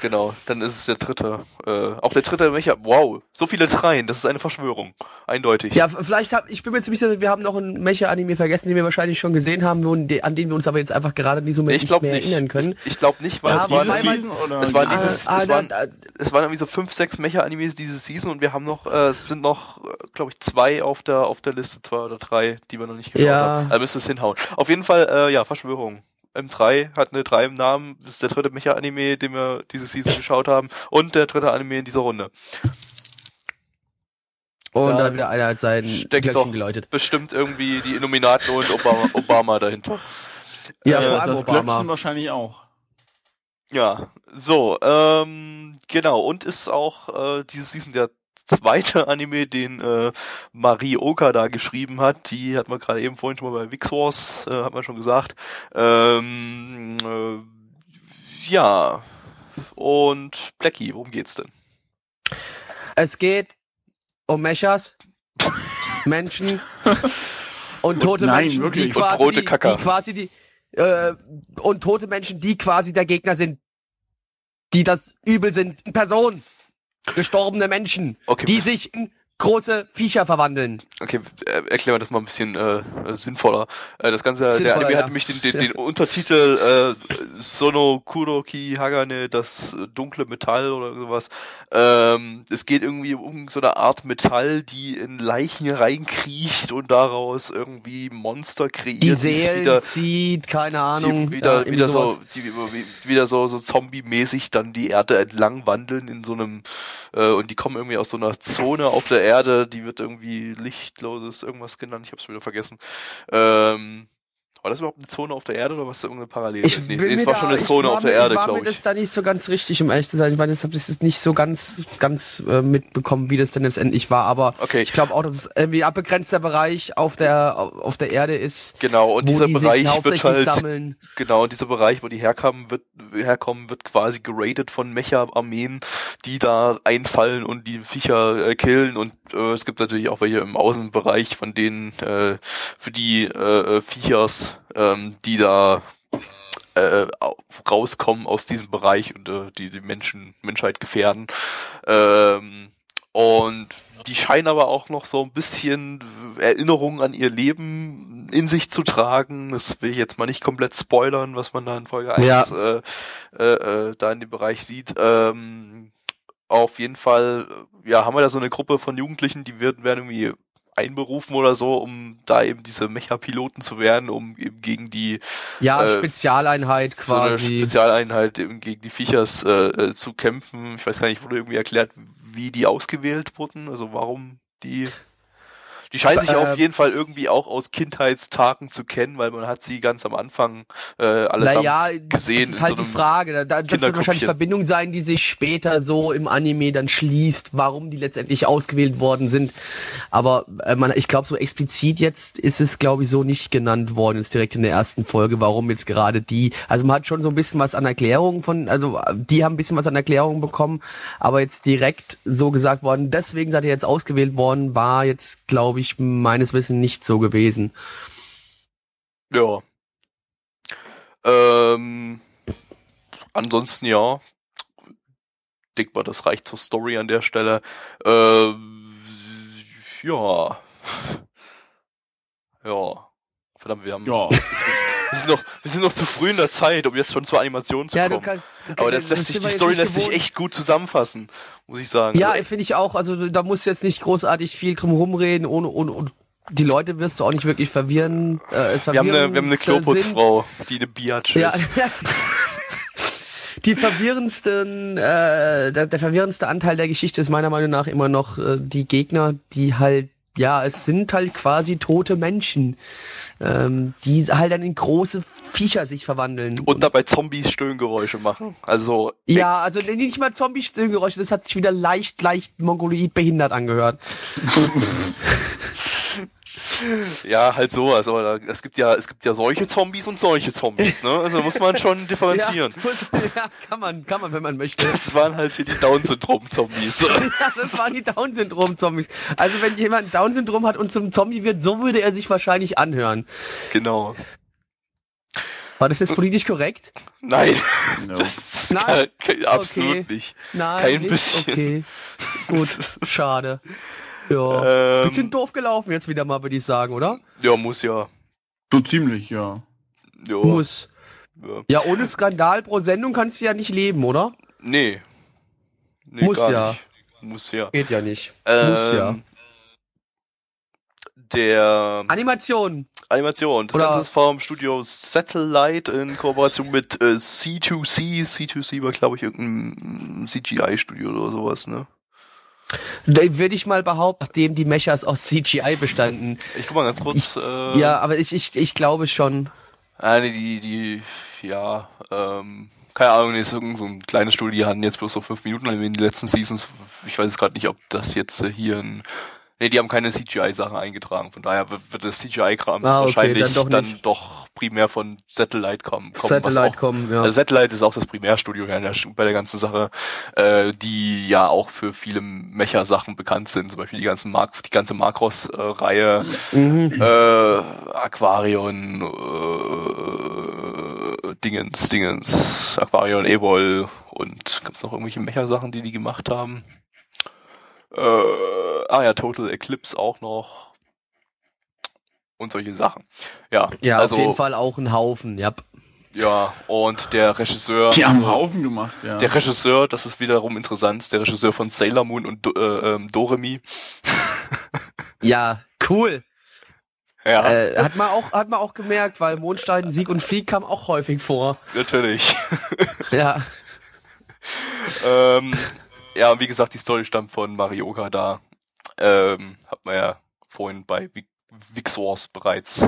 Genau, dann ist es der dritte. Äh, auch der dritte Mecha. Wow, so viele Dreien, das ist eine Verschwörung. Eindeutig. Ja, vielleicht hab, ich bin mir ziemlich sicher, wir haben noch einen Mecha-Anime vergessen, den wir wahrscheinlich schon gesehen haben, an den wir uns aber jetzt einfach gerade diesem Nee, Moment ich glaube nicht mehr nicht. erinnern können. Ich, ich glaube nicht, weil Ja, es, waren, weil- weil- Season oder es waren die- dieses- Ah, es ah, waren- da- es waren irgendwie so fünf, sechs Mecha-Animes diese Season und wir haben noch, äh, es sind noch, glaube ich, zwei auf der auf der Liste, zwei oder drei, die wir noch nicht geschaut Ja. haben. Da müsste es hinhauen. Auf jeden Fall, äh, ja, Verschwörung. M3 hat eine 3 im Namen. Das ist der dritte Mecha-Anime, den wir diese Season geschaut haben. Und der dritte Anime in dieser Runde. Und Da dann wieder einer hat sein steckt Glöckchen doch- geläutet. Bestimmt irgendwie die Illuminaten und Obama, Obama dahinter. Ja, Äh, vor allem das Obama. Glöckchen wahrscheinlich auch. Ja, so, ähm, genau, und ist auch äh, diese Season der zweite Anime, den äh, Marie Okada geschrieben hat. Die hat man gerade eben vorhin schon mal bei Wix Wars, äh, hat man schon gesagt. Ähm, äh, ja, und Blackie, worum geht's denn? Es geht um Mechas, Menschen und tote Nein, Menschen, wirklich. die Und quasi, rote die, Kacker. die quasi die äh, und tote Menschen, die quasi der Gegner sind, die das Übel sind in Person, gestorbene Menschen, Okay, die sich in große Viecher verwandeln. Okay, äh, erklären wir das mal ein bisschen äh, äh, sinnvoller. Äh, das Ganze, der Sinnvoller, Anime ja. hat nämlich den, den, den Untertitel äh, Sono Kuroki Hagane, das äh, dunkle Metall oder sowas. Ähm, es geht irgendwie um so eine Art Metall, die in Leichen reinkriecht und daraus irgendwie Monster kreiert. Die Seelen wieder, zieht, keine Ahnung. wieder, ja, irgendwie wieder so, die, wie- wieder so, so Zombie-mäßig dann die Erde entlang wandeln in so einem, äh, und die kommen irgendwie aus so einer Zone auf der Erde, die wird irgendwie lichtloses irgendwas genannt, ich hab's wieder vergessen. Ähm, war das überhaupt eine Zone auf der Erde oder was irgendeine Parallele? Ich nee, nee, es mir war da- schon eine ich Zone war auf der mir- Erde, war glaube mir ich. das da nicht so ganz richtig, um ehrlich zu sein, weil das habe ich das nicht so ganz, ganz äh, mitbekommen, wie das denn letztendlich war. Aber Okay. ich glaube auch, dass es irgendwie abbegrenzter Bereich auf der auf der Erde ist. Genau, und wo dieser die Bereich wird halt, sammeln. genau, dieser Bereich, wo die herkommen, wird, herkommen, wird quasi geradet von Mecha-Armeen, die da einfallen und die Viecher äh, killen und äh, es gibt natürlich auch welche im Außenbereich von denen, äh, für die äh, äh, Ähm, die da äh, au- rauskommen aus diesem Bereich und äh, die die Menschen, Menschheit gefährden. Ähm, und die scheinen aber auch noch so ein bisschen Erinnerungen an ihr Leben in sich zu tragen. Das will ich jetzt mal nicht komplett spoilern, was man da in Folge 1 Ja. äh, äh, äh, da in dem Bereich sieht. Ähm, auf jeden Fall, ja, haben wir da so eine Gruppe von Jugendlichen, die werden, werden irgendwie einberufen oder so, um da eben diese Mecha-Piloten zu werden, um eben gegen die Ja, äh, Spezialeinheit so quasi. Spezialeinheit eben gegen die Viechers äh, äh, zu kämpfen. Ich weiß gar nicht, wurde irgendwie erklärt, wie die ausgewählt wurden, also warum die die scheinen sich Äh, auf jeden Fall irgendwie auch aus Kindheitstagen zu kennen, weil man hat sie ganz am Anfang äh, allesamt naja, gesehen. das ist halt so die Frage. Da, da, das wird wahrscheinlich. Verbindung sein, die sich später so im Anime dann schließt, warum die letztendlich ausgewählt worden sind. Aber äh, man, ich glaube, so explizit jetzt ist es, glaube ich, so nicht genannt worden, jetzt direkt in der ersten Folge, warum jetzt gerade die. Also man hat schon so ein bisschen was an Erklärungen von, also die haben ein bisschen was an Erklärungen bekommen, aber jetzt direkt so gesagt worden, deswegen seid ihr jetzt ausgewählt worden, war jetzt, glaube ich, meines Wissens nicht so gewesen. Ja. Ähm, ansonsten ja. Denkt mal, das reicht zur Story an der Stelle. Ähm, ja. Ja. Verdammt, wir haben. Ja. Wir sind noch, wir sind noch zu früh in der Zeit, um jetzt schon zur Animation zu Ja, du kommen. kannst, du Aber das lässt sich, die Story lässt sich echt gut zusammenfassen, muss ich sagen. Ja, Also, finde ich auch. Also da musst du jetzt nicht großartig viel drum rumreden, ohne, ohne, ohne die Leute wirst du auch nicht wirklich verwirren. Äh, es wir haben eine, wir haben eine Kloputzfrau, die eine Biatch Ja. ist. Die verwirrendsten, äh, der, der verwirrendste Anteil der Geschichte ist meiner Meinung nach immer noch äh, die Gegner, die halt, ja, es sind halt quasi tote Menschen, ähm, die halt dann in große Viecher sich verwandeln. Und dabei Zombies Stöhngeräusche machen. Also, ja, also nicht mal Zombie-Stöhngeräusche, das hat sich wieder leicht, leicht mongoloid behindert angehört. Ja, halt sowas, aber da, es gibt ja, es gibt ja solche Zombies und solche Zombies, ne? Also muss man schon differenzieren. Ja, muss- ja, kann man, kann man, wenn man möchte. Das waren halt hier die Down-Syndrom-Zombies. Ja, das waren die Down-Syndrom-Zombies. Also wenn jemand Down-Syndrom hat und zum Zombie wird, so würde er sich wahrscheinlich anhören. genau. War das jetzt politisch korrekt? Nein, No. das Nein. Kann, absolut Okay. nicht. Nein, Kein nicht? bisschen. Okay, gut, schade. Ja, Ähm, bisschen doof gelaufen jetzt wieder mal, würde ich sagen, oder? Ja, muss ja. So ziemlich, ja. ja. Muss. Ja. Ja, ohne Skandal pro Sendung kannst du ja nicht leben, oder? Nee. nee. Muss gar ja. Nicht. Muss ja. Geht ja nicht. Ähm, Muss ja. Der Animation. Animation. Das Oder- Ganze ist vom Studio Satellite in Kooperation mit äh, C2C. C2C war, glaube ich, irgendein CGI-Studio oder sowas, ne? Würde ich mal behaupten, nachdem die Mechas aus CGI bestanden. Ich guck mal ganz kurz. äh, Ja, aber ich, ich, ich glaube schon. Nee, die, die, ja, ähm, keine Ahnung, nee, ist irgend so ein kleines Studio, die hatten jetzt bloß so fünf Minuten in den letzten Seasons. Ich weiß jetzt gerade nicht, ob das jetzt äh, hier ein, nee, die haben keine CGI-Sachen eingetragen, von daher wird, das CGI-Kram Ah, okay, wahrscheinlich dann doch dann doch primär von Satellite kommen. kommen Satellite auch, kommen, ja. Also Satellite ist auch das Primärstudio ja, bei der ganzen Sache, äh, die ja auch für viele Mecha-Sachen bekannt sind, zum Beispiel die ganzen Mark die ganze Macross-Reihe, Mhm. äh, Aquarion, äh, Dingens, Dingens, Aquarion, Ebol und gibt's noch irgendwelche Mecha-Sachen, die die gemacht haben? Äh, ah ja, Total Eclipse auch noch. Und solche Sachen. Ja, Ja, also, auf jeden Fall auch ein Haufen, ja. Ja, und der Regisseur, Die haben einen also, Haufen gemacht, ja. der Regisseur, das ist wiederum interessant, der Regisseur von Sailor Moon und Do, äh, ähm, Doremi. Ja, cool. Ja, Äh, hat man auch, hat man auch gemerkt, weil Mondstein, Sieg und Flieg kam auch häufig vor. natürlich. Ja. ähm, ja, und wie gesagt, die Story stammt von Marioka da. Ähm, hat man ja vorhin bei Vixors bereits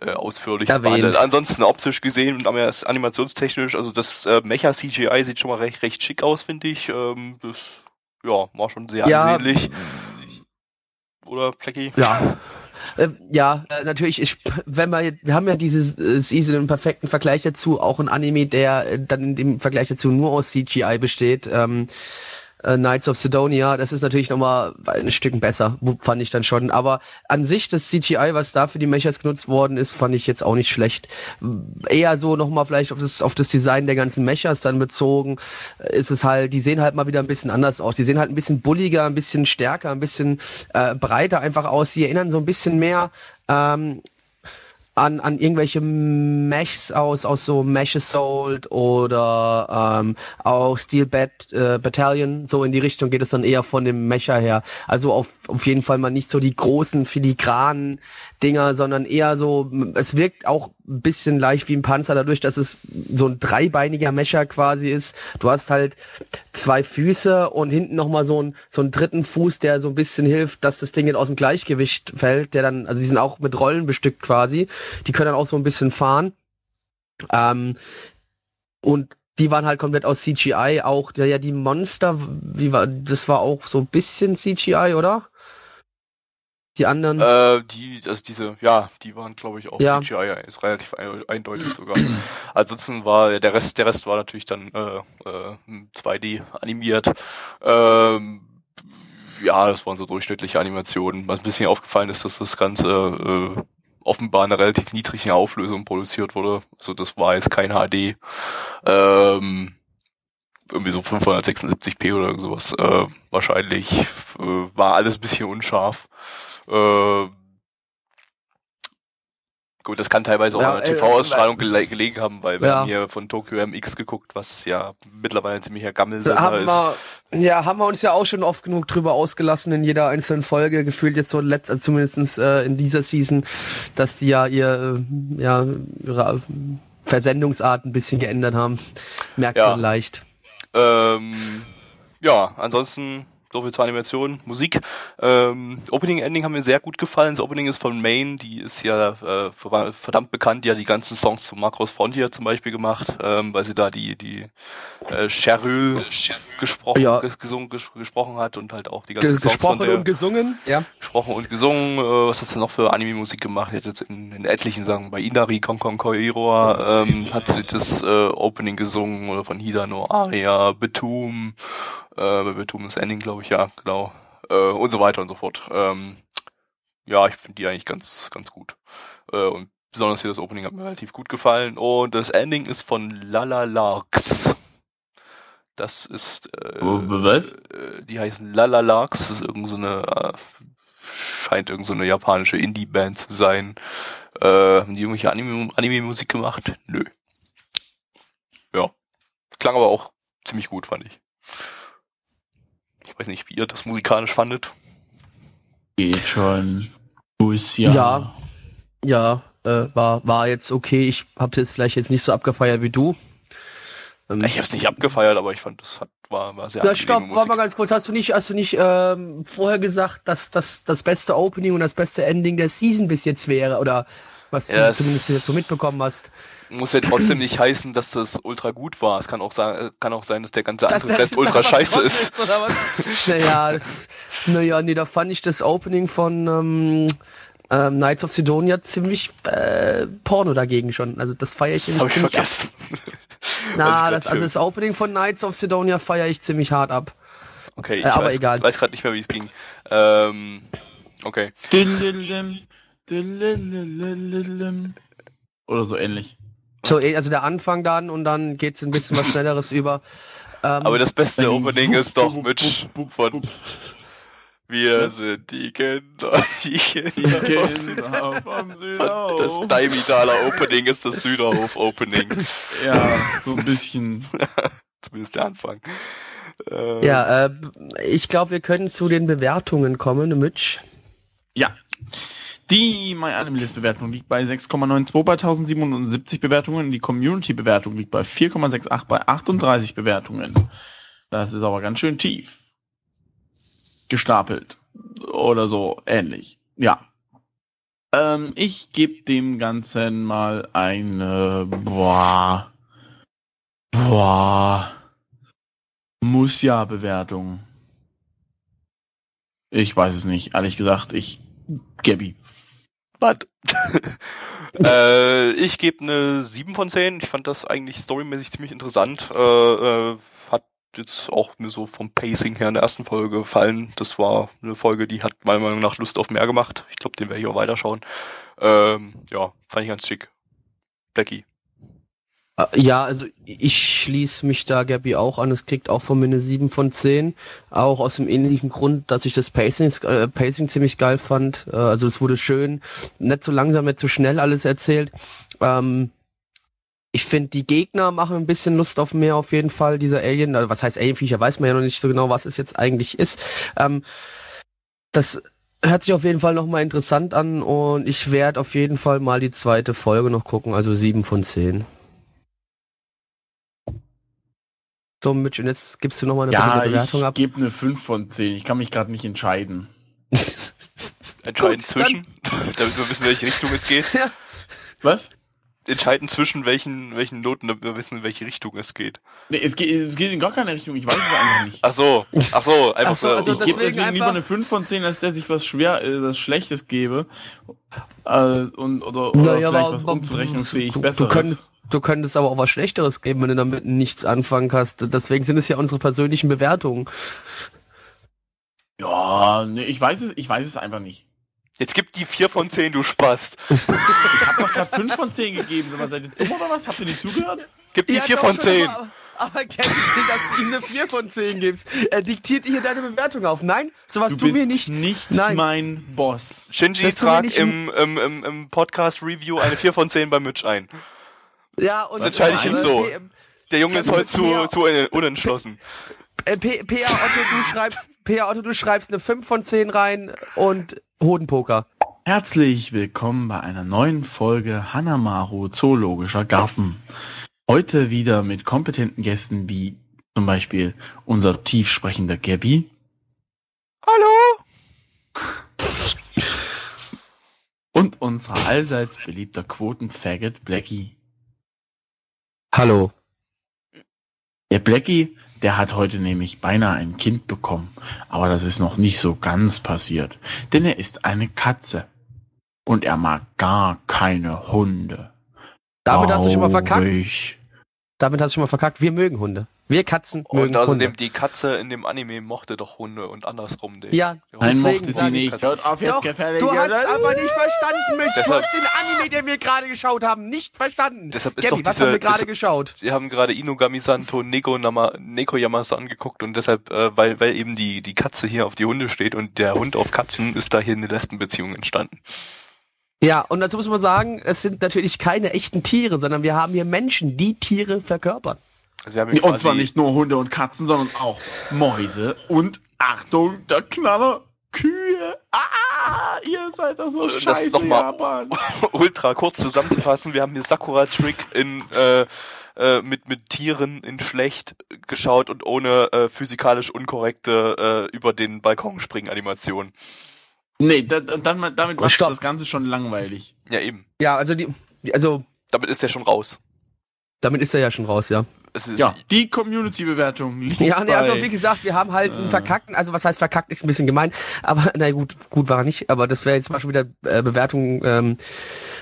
äh, ausführlich behandelt. Ansonsten optisch gesehen und anim- animationstechnisch, also das äh, Mecha CGI sieht schon mal recht, recht schick aus, finde ich. Ähm, das ja, war schon sehr Ja. ansehnlich. Oder, Plecki? Ja. Äh, ja, äh, natürlich, ich, wenn wir, wir haben ja dieses äh, Season im perfekten Vergleich dazu, auch ein Anime, der äh, dann in dem Vergleich dazu nur aus CGI besteht, ähm, äh, Knights of Sidonia, das ist natürlich nochmal ein Stück besser, fand ich dann schon. Aber an sich das CGI, was da für die Mechas genutzt worden ist, fand ich jetzt auch nicht schlecht. Eher so nochmal vielleicht auf das, auf das Design der ganzen Mechas dann bezogen, äh, ist es halt, die sehen halt mal wieder ein bisschen anders aus. Die sehen halt ein bisschen bulliger, ein bisschen stärker, ein bisschen äh, breiter einfach aus. Die erinnern so ein bisschen mehr ähm, an, an irgendwelche Mechs aus, aus so Mesh Assault oder ähm, auch Steel Bat, äh, Battalion, so in die Richtung geht es dann eher von dem Mecha her. Also auf, auf jeden Fall mal nicht so die großen filigranen Dinger, sondern eher so, es wirkt auch ein bisschen leicht wie ein Panzer, dadurch, dass es so ein dreibeiniger Mecher quasi ist. Du hast halt zwei Füße und hinten nochmal so, ein, so einen dritten Fuß, der so ein bisschen hilft, dass das Ding aus dem Gleichgewicht fällt, der dann, also die sind auch mit Rollen bestückt quasi. Die können dann auch so ein bisschen fahren. Ähm, und die waren halt komplett aus CGI, auch, ja, die Monster, wie war, das war auch so ein bisschen CGI, oder? Die anderen? Äh, die, also diese, ja, die waren glaube ich auch Ja. CGI, ist relativ ein, eindeutig sogar. Ansonsten war der Rest, der Rest war natürlich dann äh, äh, 2D animiert. Ähm, ja, das waren so durchschnittliche Animationen. Was ein bisschen aufgefallen ist, dass das Ganze äh, offenbar in einer relativ niedrigen Auflösung produziert wurde. Also das war jetzt kein HD. Ähm, irgendwie so 576p oder sowas. Äh, wahrscheinlich äh, war alles ein bisschen unscharf. Äh, gut, das kann teilweise auch Ja, an der äh, TV-Ausstrahlung gele gelegen haben, weil wir Ja. haben hier von Tokyo MX geguckt, was ja mittlerweile ein ziemlicher Gammelsender ist. wir, ja, haben wir uns ja auch schon oft genug drüber ausgelassen in jeder einzelnen Folge, gefühlt jetzt so letzt, also zumindest äh, in dieser Season, dass die ja ihr, äh, ja, ihre Versendungsart ein bisschen geändert haben. Merkt Ja. man leicht. Ähm, ja, ansonsten so viel zur Animation, Musik. Ähm, Opening Ending haben mir sehr gut gefallen. Das Opening ist von Main, die ist ja äh, ver- verdammt bekannt, die hat die ganzen Songs zu Macross Frontier zum Beispiel gemacht, ähm, weil sie da die die äh, Cheryl gesprochen, Ja. ges gesungen, ges gesprochen hat und halt auch die ganzen Songs von gesprochen der, und gesungen. Ja. gesprochen und gesungen. Äh, was hat sie noch für Anime-Musik gemacht? Die hat jetzt in, in etlichen Sagen bei Inari Konkon Koiroa ähm, hat sie das äh, Opening gesungen oder von Hidano Aria, Betum, äh, bei Betum das Ending, glaube ich, ja, genau. Äh, und so weiter und so fort. Ähm, ja, ich finde die eigentlich ganz, ganz gut. Äh, und besonders hier das Opening hat mir relativ gut gefallen. Und das Ending ist von Lala Larks. Das ist äh, was? äh, die heißen Lala Larks, das ist irgend so eine äh, scheint irgend so eine japanische Indie-Band zu sein. Äh, haben die irgendwelche Anime- Anime-Musik gemacht? Nö. Ja. Klang aber auch ziemlich gut, fand ich. Ich weiß nicht, wie ihr das musikalisch fandet. Geht schon. Bus, ja. Ja. Ja, äh, war, war jetzt okay. Ich hab's jetzt vielleicht jetzt nicht so abgefeiert wie du. Ähm, Ich habe es nicht abgefeiert, aber ich fand, das hat, war, war sehr Ja, stopp, Musik. warte mal ganz kurz. Hast du nicht, hast du nicht ähm, vorher gesagt, dass das das beste Opening und das beste Ending der Season bis jetzt wäre? Oder was Ja, du es- zumindest jetzt so mitbekommen hast? Muss ja trotzdem nicht heißen, dass das ultra gut war. Es kann auch sein, kann auch sein, dass der ganze andere der Rest ultra scheiße ist. was? naja, das, naja, nee, da fand ich das Opening von ähm, ähm, Knights of Sidonia ziemlich äh, Porno dagegen schon. Also das feiere ich Das habe ich ziemlich vergessen. Na, ich das, also das Opening von Knights of Sidonia feiere ich ziemlich hart ab. Okay, ich Äh, aber weiß, egal. weiß gerade nicht mehr, wie es ging. Ähm, okay. Oder so ähnlich. So, eh, also der Anfang dann und dann geht's ein bisschen was Schnelleres über. Ähm, Aber das beste Opening ist doch mit von. Wir sind die Kinder, die Die Kinder. Kinder vom Südhof. das Daimitaler Opening ist das Süderhof Opening. Ja, so ein bisschen. Zumindest der Anfang. Äh, ja, äh, ich glaube, wir können zu den Bewertungen kommen, Mitch. Ja. Die MyAnimalist-Bewertung liegt bei 6,92 bei 1077 Bewertungen. Die Community-Bewertung liegt bei 4,68 bei 38 Bewertungen. Das ist aber ganz schön tief. Gestapelt. Oder so ähnlich. Ja. Ähm, ich gebe dem Ganzen mal eine, boah, boah, muss ja Bewertung. Ich weiß es nicht, ehrlich gesagt. Ich, Gabby. Was? äh, ich gebe eine 7 von 10. Ich fand das eigentlich storymäßig ziemlich interessant. Äh, äh, hat jetzt auch mir so vom Pacing her in der ersten Folge gefallen. Das war eine Folge, die hat meiner Meinung nach Lust auf mehr gemacht. Ich glaube, den werde ich auch weiterschauen. Ähm, ja, fand ich ganz schick. Blackie. Äh, Ja, also ich schließe mich da Gabby auch an. Es kriegt auch von mir eine 7 von 10. Auch aus dem ähnlichen Grund, dass ich das Pacing, äh, Pacing ziemlich geil fand. Äh, also es wurde schön, nicht so langsam, nicht so schnell alles erzählt. Ähm, ich finde, die Gegner machen ein bisschen Lust auf mehr auf jeden Fall. Dieser Alien, also was heißt Alienviecher, weiß man ja noch nicht so genau, was es jetzt eigentlich ist. Ähm, das hört sich auf jeden Fall nochmal interessant an und ich werde auf jeden Fall mal die zweite Folge noch gucken, also 7 von 10. So, Mitch, und jetzt gibst du nochmal eine Ja, Bewertung ich ab. gebe eine 5 von 10. Ich kann mich gerade nicht entscheiden. Entscheiden Gut, zwischen, damit wir wissen, in welche Richtung es geht. Was? Entscheiden zwischen welchen, welchen Noten, damit wir wissen, in welche Richtung es geht. Nee, es geht, es geht in gar keine Richtung. Ich weiß es einfach nicht. Ach so, ach so, einfach Ach so, so. also ich gebe deswegen deswegen lieber eine 5 von 10, als dass ich was schwer, äh, was Schlechtes gebe. Äh, und, oder, oder Naja, vielleicht aber- was unzurechnungsfähig du, könntest, du könntest aber auch was Schlechteres geben, wenn du damit nichts anfangen kannst. Deswegen sind es ja unsere persönlichen Bewertungen. ja, nee, ich weiß es, ich weiß es einfach nicht. Jetzt gib die 4 von 10, du Spast. Ich habe doch gerade 5 von 10 gegeben. Sag mal, seid ihr dumm oder was? Habt ihr nicht zugehört? Gib die Ja, 4 doch von schon, 10. Aber, aber kennst du, dass du ihm eine 4 von 10 gibst? Er diktiert dir deine Bewertung auf. Nein, sowas Du tu mir nicht. nicht Nein. mein Boss. Shinji Das trag im, im, im, im Podcast-Review eine 4 von 10 bei Mitch ein. Ja, und Das entscheide ich jetzt so. Der Junge ist heute zu, zu un- unentschlossen. Äh, PA Otto, du schreibst, PA Otto, du schreibst eine 5 von 10 rein und Hodenpoker. Herzlich willkommen bei einer neuen Folge Hanamaru Zoologischer Garten. Heute wieder mit kompetenten Gästen wie zum Beispiel unser tief sprechender Gabby Hallo? und unser allseits beliebter Quoten-Faggot Blackie. Hallo. Der Blackie der hat heute nämlich beinahe ein Kind bekommen. Aber das ist noch nicht so ganz passiert. Denn er ist eine Katze. Und er mag gar keine Hunde. Damit hast du schon mal verkackt. Damit hast du schon mal verkackt. Wir mögen Hunde. Wir Katzen mögen Und außerdem, Hunde. die Katze in dem Anime mochte doch Hunde und andersrum. Den, Ja, Nein, mochte sie nicht. Hört auf jetzt Doch, gefällig. du hast aber nicht verstanden, Mitch. Du Deshalb- hast den Anime, den wir gerade geschaut haben, nicht verstanden. Deshalb ist Gabby, doch was diese- haben wir gerade geschaut? Wir haben gerade Inugami-Santo Neko, Neko Yamasa angeguckt und deshalb, äh, weil, weil eben die, die Katze hier auf die Hunde steht und der Hund auf Katzen, ist da hier eine Lesbenbeziehung entstanden. Ja, und dazu muss man sagen, es sind natürlich keine echten Tiere, sondern wir haben hier Menschen, die Tiere verkörpern. Also wir haben hier Und zwar nicht nur Hunde und Katzen, sondern auch Mäuse und Achtung, der Knaller, Kühe. Ah, ihr seid doch so das scheiße, noch mal- Japan. ultra kurz zusammenzufassen, wir haben hier Sakura Trick in äh, äh, mit mit Tieren in schlecht geschaut und ohne äh, physikalisch unkorrekte äh, über den Balkon springen Animation. Nee, da, da- dann, damit macht das Ganze schon langweilig. Ja eben. Ja, also die, also Damit ist er schon raus. damit ist er ja schon raus, ja. Es ist, Ja, die Community-Bewertung liegt Ja, nee, also wie gesagt, wir haben halt einen Äh. verkackten, also was heißt verkackt, ist ein bisschen gemein, aber na gut, gut war er nicht, aber das wäre jetzt mal schon wieder äh, Bewertung ähm,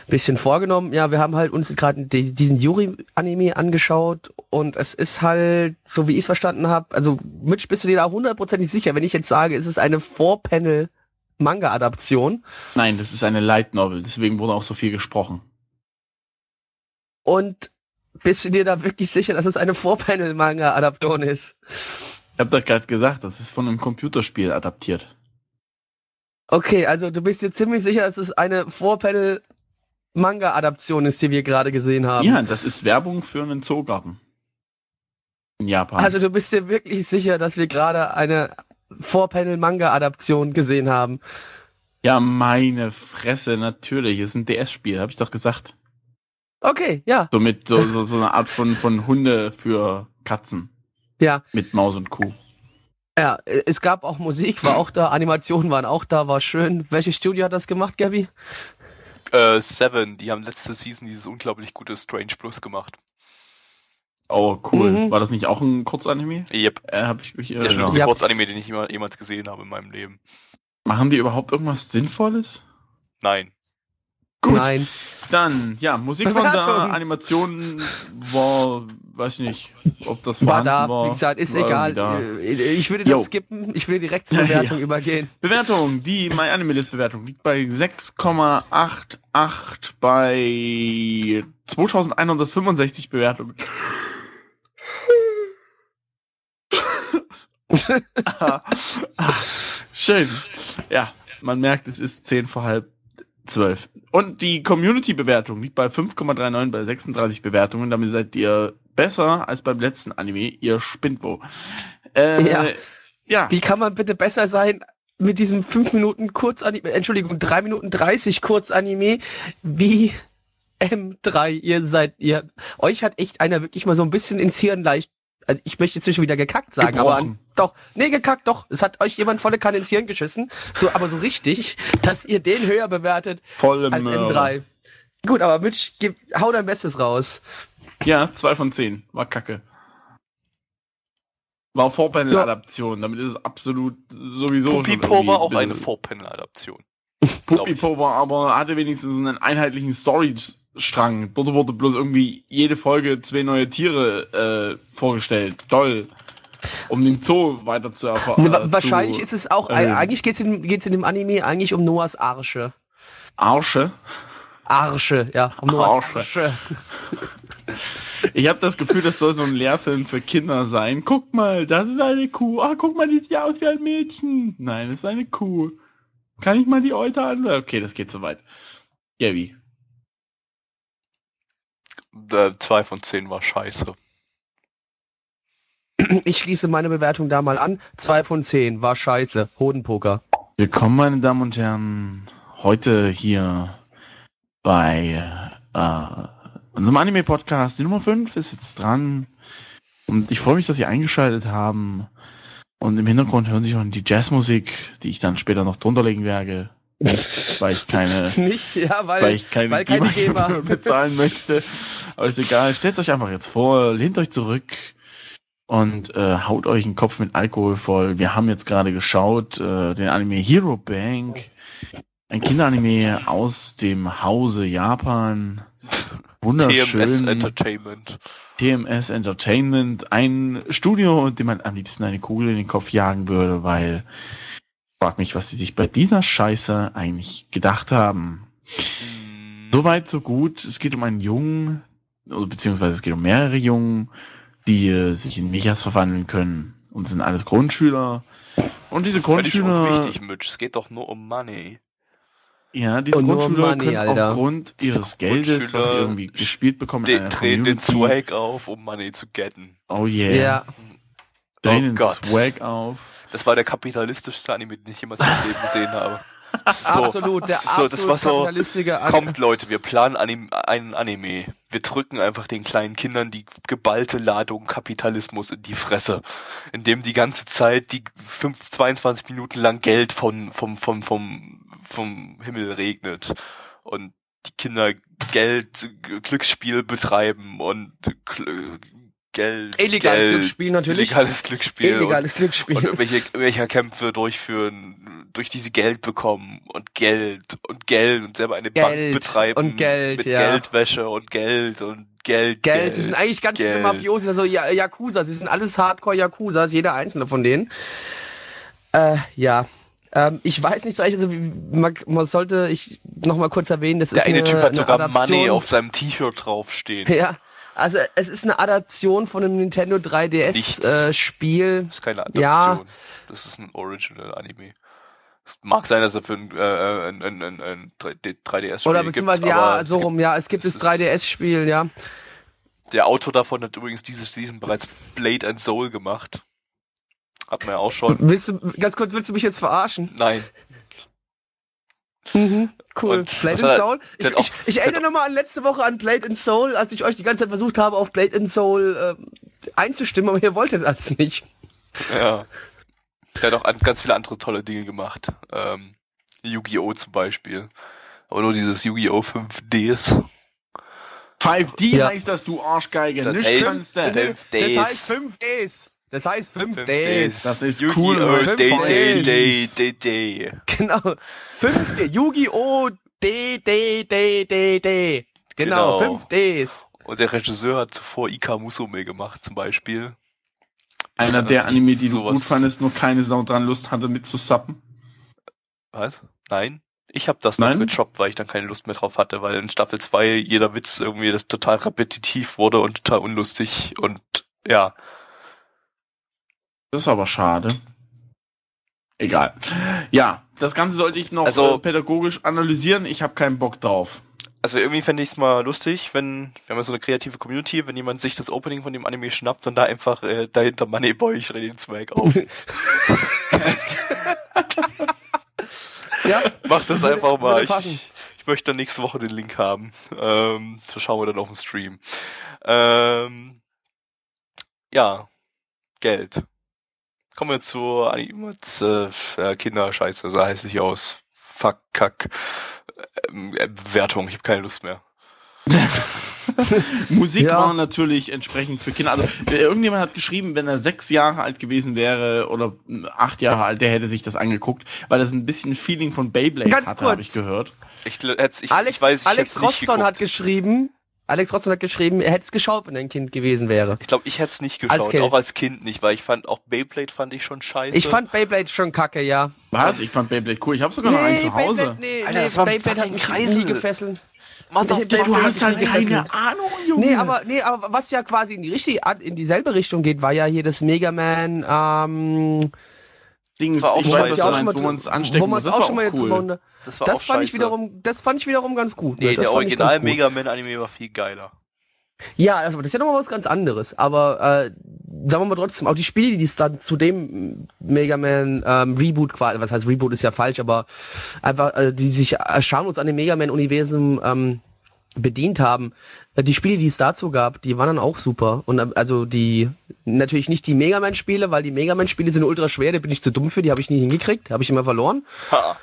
bisschen vorgenommen. Ja, wir haben halt uns gerade die, diesen Yuri-Anime angeschaut und es ist halt, so wie ich es verstanden habe, also Mitch, bist du dir da hundertprozentig sicher, wenn ich jetzt sage, es ist eine Four-Panel-Manga-Adaption Nein, das ist eine Light Novel, deswegen wurde auch so viel gesprochen. und bist du dir da wirklich sicher, dass es eine Four-Panel-Manga-Adaption ist? Ich hab doch gerade gesagt, das ist von einem Computerspiel adaptiert. Okay, also du bist dir ziemlich sicher, dass es eine Four-Panel-Manga-Adaption ist, die wir gerade gesehen haben. Ja, das ist Werbung für einen Zoogarten. In Japan. Also du bist dir wirklich sicher, dass wir gerade eine Four-Panel-Manga-Adaption gesehen haben. ja, meine Fresse, natürlich. Ist ein DS-Spiel, habe ich doch gesagt. Okay, ja, So mit so, so, so einer Art von, von Hunde für Katzen. ja. Mit Maus und Kuh. Ja, es gab auch Musik, war auch da, Animationen waren auch da, war schön. Welches Studio hat das gemacht, Gabby? äh, Seven, die haben letzte Season dieses unglaublich gute Strange Plus gemacht. Oh, cool. Mhm. War das nicht auch ein Kurzanime? Yep. Äh, hab ich mich Der irre schlimmste Ja. Kurzanime, den ich jema- jemals gesehen habe in meinem Leben. Machen die überhaupt irgendwas Sinnvolles? Nein. Gut. Nein. Dann, ja, Musik von der Animation war, weiß nicht, ob das War da, war. wie gesagt, ist egal. da. Ich würde das Jo. skippen, ich will direkt zur Bewertung ja. übergehen. Bewertung, die MyAnimeList-Bewertung liegt bei 6,88 bei 2165 Bewertungen. Schön. Ja, man merkt, es ist 10 vor halb 12. Und die Community-Bewertung liegt bei 5,39 bei 36 Bewertungen. Damit seid ihr besser als beim letzten Anime. Ihr spinnt wo. Äh, Ja. ja. Wie kann man bitte besser sein mit diesem 5 Minuten Kurzanime, Entschuldigung, 3 Minuten 30 Kurzanime wie M3? Ihr seid, ihr, euch hat echt einer wirklich mal so ein bisschen ins Hirn leicht, also ich möchte jetzt nicht schon wieder gekackt sagen, aber Gebrochen. an, doch, nee, gekackt, doch. Es hat euch jemand volle Kanne ins Hirn geschissen, so, aber so richtig, dass ihr den höher bewertet Volle als Möhre. M3. Gut, aber Mitch, gib, hau dein Bestes raus. Ja, zwei von zehn. War kacke. War Vorpanel-Adaption, damit ist es absolut sowieso Pupipo war auch ein eine ich. Pupipo war aber, hatte wenigstens einen einheitlichen Story-Strang. Dort wurde bloß irgendwie jede Folge zwei neue Tiere äh, vorgestellt. Toll. Um den Zoo weiter zu erfahren. Ne, wa- wahrscheinlich ist es auch, erhöhen. eigentlich geht's in, geht's in dem Anime eigentlich um Noahs Arsche. Arsche. Arsche, ja, um Noahs Arsche. Arsche. Ich habe das Gefühl, das soll so ein Lehrfilm für Kinder sein. Guck mal, das ist eine Kuh. Ah, guck mal, die sieht ja aus wie ein Mädchen. Nein, das ist eine Kuh. Kann ich mal die Euter an? Okay, das geht zu weit. Gabby. Äh, zwei von zehn war scheiße. Ich schließe meine Bewertung da mal an. Zwei von zehn war scheiße. Hodenpoker. Willkommen, meine Damen und Herren. Heute hier bei äh, unserem Anime-Podcast. Die Nummer 5 ist jetzt dran. Und ich freue mich, dass Sie eingeschaltet haben. Und im Hintergrund hören Sie schon die Jazzmusik, die ich dann später noch drunter legen werde. weil ich keine Nicht, ja, weil, weil ich keine, weil keine GEMA. bezahlen möchte. Aber ist egal. Stellt euch einfach jetzt vor, lehnt euch zurück, und äh, haut euch den Kopf mit Alkohol voll. Wir haben jetzt gerade geschaut, äh, den Anime Hero Bank. Ein Kinderanime aus dem Hause Japan. Wunderschön. TMS Entertainment. TMS Entertainment. Ein Studio, dem man am liebsten eine Kugel in den Kopf jagen würde, weil ich frag mich, was sie sich bei dieser Scheiße eigentlich gedacht haben. Hm, Soweit, so gut. Es geht um einen Jungen, beziehungsweise es geht um mehrere Jungen, die äh, sich in Michas verwandeln können. Und es sind alles Grundschüler. Und diese Grundschüler, unwichtig, Mitch. Es geht doch nur um Money. ja, diese Und Grundschüler Money, können Alter. aufgrund ihres Geldes, was sie irgendwie gespielt bekommen, in Den, einer drehen den Swag auf, um Money zu getten. Oh yeah. Ja. Drehen Oh den Gott. Swag auf. Das war der kapitalistischste Anime, den ich jemals in meinem Leben gesehen habe. So, absolut, der so, das war so, kommt Leute, wir planen Anim einen Anime. Wir drücken einfach den kleinen Kindern die geballte Ladung Kapitalismus in die Fresse, indem die ganze Zeit die fünf, 22 Minuten lang Geld von, vom, vom, vom, vom Himmel regnet und die Kinder Geld, Glücksspiel betreiben und Geld, Illegales Geld, Glücksspiel natürlich. illegales Glücksspiel und- Illegales Glücksspiel. und irgendwelche, irgendwelche Kämpfe durchführen, durch diese Geld bekommen und Geld und Geld und selber eine Bank Geld betreiben und Geld, mit ja. Geldwäsche und Geld und Geld, Geld, sie sind eigentlich ganz diese Geld. Mafiosi, also Yakuza, sie sind alles Hardcore-Yakuzas, jeder einzelne von denen. Äh, ja. Ähm, ich weiß nicht so echt, also wie- man, man sollte ich noch mal kurz erwähnen, das Der ist eine eine, Typ hat eine sogar Adaption, Money auf seinem T-Shirt draufstehen. Ja, also es ist eine Adaption von einem Nintendo Nichts. 3DS äh, Spiel. Das ist keine Adaption. Ja. Das ist ein Original Anime. Es mag sein, dass er für ein, äh, ein, ein, ein, ein 3DS-Spiel Oder beziehungsweise ja, so rum, ja, es gibt das ist- 3DS-Spiel, ja. Der Autor davon hat übrigens dieses Season bereits Blade and Soul gemacht. Hat man ja auch schon. Willst du, ganz kurz, willst du mich jetzt verarschen? Nein. Mhm, cool. Und Blade and Soul. Ich, ich, ich erinnere nochmal an letzte Woche an Blade and Soul, als ich euch die ganze Zeit versucht habe, auf Blade and Soul äh, einzustimmen, aber ihr wolltet das nicht. Ja. Der hat auch an- ganz viele andere tolle Dinge gemacht. Ähm, Yu-Gi-Oh! zum Beispiel. Aber nur dieses Yu-Gi-Oh! 5Ds. 5D Ja. heißt das, du Arschgeige. Das Nicht heißt- kannst du. Fünf Das heißt 5 Days. Das heißt 5 Fünf Days. Das ist Yu-Gi-Oh! cool. Fünf Day, Day, Days. Day, Day, Day. Genau. 5 Yu-Gi-Oh! D, D, D, D, D. Genau, Genau. 5 Days. Und der Regisseur hat zuvor Ika Musume gemacht, zum Beispiel. Einer Ja, der Anime, die du gut fandest, nur keine Sau dran Lust hatte mitzusappen. Was? Nein? Ich habe das Nein? dann gedroppt, weil ich dann keine Lust mehr drauf hatte, weil in Staffel 2 jeder Witz irgendwie das total repetitiv wurde und total unlustig und ja. Das ist aber schade. Egal. Ja, das Ganze sollte ich noch Also- äh, pädagogisch analysieren. Ich habe keinen Bock drauf. Also irgendwie fände ich es mal lustig, wenn, wir haben ja so eine kreative Community, wenn jemand sich das Opening von dem Anime schnappt und da einfach äh, dahinter Moneyboy, ich rede den Zweig auf. Ja, Mach das einfach mal. Ich, ich möchte dann nächste Woche den Link haben. Ähm, so schauen wir dann auf dem Stream. Ähm, ja, Geld. Kommen wir zur Animats, äh, Kinderscheiße, sah hässlich aus. Fuck, Kack. Ähm, äh, Bewertung, ich habe keine Lust mehr. Musik Ja. war natürlich entsprechend für Kinder. Also äh, irgendjemand hat geschrieben, wenn er sechs Jahre alt gewesen wäre oder äh, acht Jahre alt, der hätte sich das angeguckt, weil das ein bisschen Feeling von Beyblade Ganz hatte, habe ich gehört. Ich, ich, Alex, ich weiß, ich Alex Roston hat geschrieben, Alex Roston hat geschrieben, er hätte es geschaut, wenn er ein Kind gewesen wäre. Ich glaube, ich hätte es nicht Als geschaut, Kind. auch als Kind nicht, weil ich fand, auch Beyblade fand ich schon scheiße. Ich fand Beyblade schon kacke, ja. Was? Ich fand Beyblade cool. Ich habe sogar noch einen zu Hause. Beyblade, nee, Alter, nee, das war ein Beyblade hat mich Kreisel. nie gefesselt. Motherfucker, Du hast halt Nee, keine Ahnung, Junge. Nee, aber, nee, aber was ja quasi in die richtige, in dieselbe Richtung geht, war ja hier das Mega Man, ähm, Dings, war auch ich weiß, wo man es anstecken wo man muss. es Das auch war schon mal auch cool. Das war Das auch fand ich scheiße. wiederum, das fand ich wiederum ganz gut. Nee, das der ich Original. Mega Man Anime war viel geiler. Ja, das, das ist ja nochmal was ganz anderes. Aber äh, sagen wir mal trotzdem, auch die Spiele, die es dann zu dem Mega Man ähm, Reboot quasi, was heißt Reboot ist ja falsch, aber einfach, äh, die sich äh, schamlos an dem Mega Man Universum ähm, bedient haben. Äh, die Spiele, die es dazu gab, die waren dann auch super. Und äh, also die natürlich nicht die Mega Man Spiele, weil die Mega Man Spiele sind ultra schwer, da bin ich zu dumm für, die habe ich nie hingekriegt, habe ich immer verloren. Ha.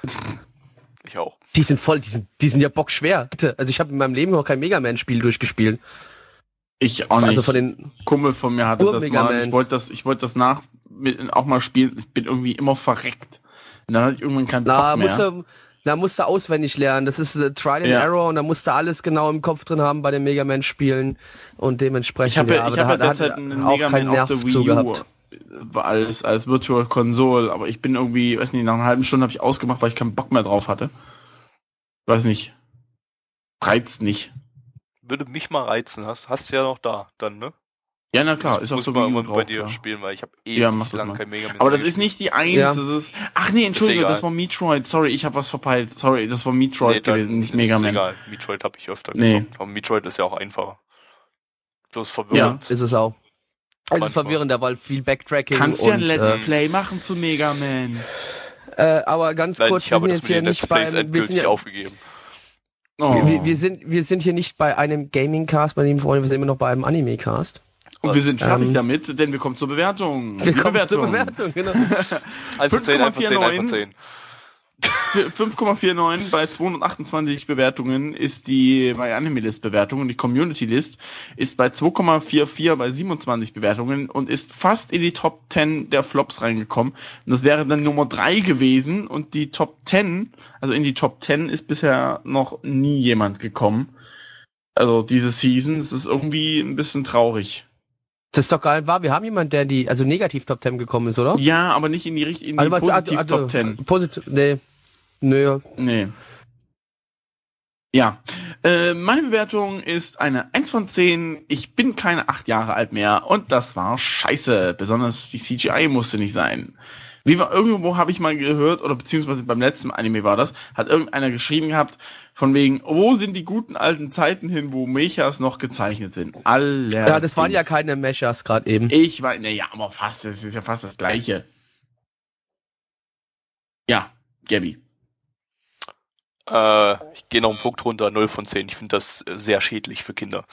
Ich auch. Die sind voll, die sind, die sind ja bockschwer. Also ich habe in meinem Leben noch kein Mega Man Spiel durchgespielt. Ich auch nicht. Also von den Kumpel von mir hatte das mal. Ich wollte das, ich wollte das nach mit, auch mal spielen. Ich bin irgendwie immer verreckt. Und dann hatte ich irgendwann keinen Na, Bock mehr. musst du, da musst du auswendig lernen. Das ist äh, Trial and Ja. Error und da musst du alles genau im Kopf drin haben bei den Mega Man Spielen und dementsprechend. ich habe ja, aber ich da habe ja hat- derzeit einen auch Mega keinen Man auf Nerv der zu Wii U gehabt. Als, als Virtual Console, aber ich bin irgendwie, weiß nicht, nach einer halben Stunde habe ich ausgemacht, weil ich keinen Bock mehr drauf hatte. Weiß nicht. Reizt nicht. Würde mich mal reizen. Hast, hast du ja noch da, dann, ne? Ja, na klar, Das ist auch muss so mal irgendwann bei dir ja. spielen, weil ich habe eh Ja, mach mal. kein Mega Man Aber das ist nicht die Eins, Ja. das ist. Ach nee, Entschuldigung, egal. das war Metroid. Sorry, ich habe was verpeilt. Sorry, das war Metroid dann gewesen, nicht ist Mega Man. Egal, Metroid habe ich öfter Nee. gezockt. Aber Metroid ist ja auch einfacher. Bloß verwirrend. Ist es auch. Es ist verwirrender, weil viel Backtracking Kannst ja ein und, Let's ähm, Play machen zu Mega Man. äh, aber ganz Nein, kurz, wir sind jetzt hier nicht Plays beim, wir sind, endgültig ja, aufgegeben. Oh. wir, wir, sind, wir sind hier nicht bei einem Gaming-Cast, meine lieben Freunde, wir sind immer noch bei einem Anime-Cast. Und wir sind fertig Ähm, damit, denn wir kommen zur Bewertung. Wir kommen zur Bewertung. Bewertung, genau. 1 von 10, 1 von 10, 1 von 10. 5,49 bei 228 Bewertungen ist die bei Anime List Bewertung und die Community List ist bei 2,44 bei 27 Bewertungen und ist fast in die Top 10 der Flops reingekommen. Und das wäre dann Nummer 3 gewesen und die Top 10, also in die Top 10 ist bisher noch nie jemand gekommen. Also diese Season, es ist irgendwie ein bisschen traurig. Das ist doch geil, war. Wir haben jemanden, der in die, also negativ Top 10 gekommen ist, oder? Ja, aber nicht in die richtig in Also, was- positiv also- Top 10. Positiv, nee. Nö. Nee. Ja. Äh, meine Bewertung ist eine 1 von 10. Ich bin keine 8 Jahre alt mehr und das war scheiße. Besonders die CGI musste nicht sein. Wie war, irgendwo habe ich mal gehört, oder beziehungsweise beim letzten Anime war das, hat irgendeiner geschrieben gehabt, von wegen, wo sind die guten alten Zeiten hin, wo Mechas noch gezeichnet sind? Alle. Ja, das waren ja keine Meshers gerade eben. Ich weiß, naja, aber fast, das ist ja fast das Gleiche. Ja, Gabby. Äh, ich gehe noch einen Punkt runter, 0 von 10. Ich finde das sehr schädlich für Kinder.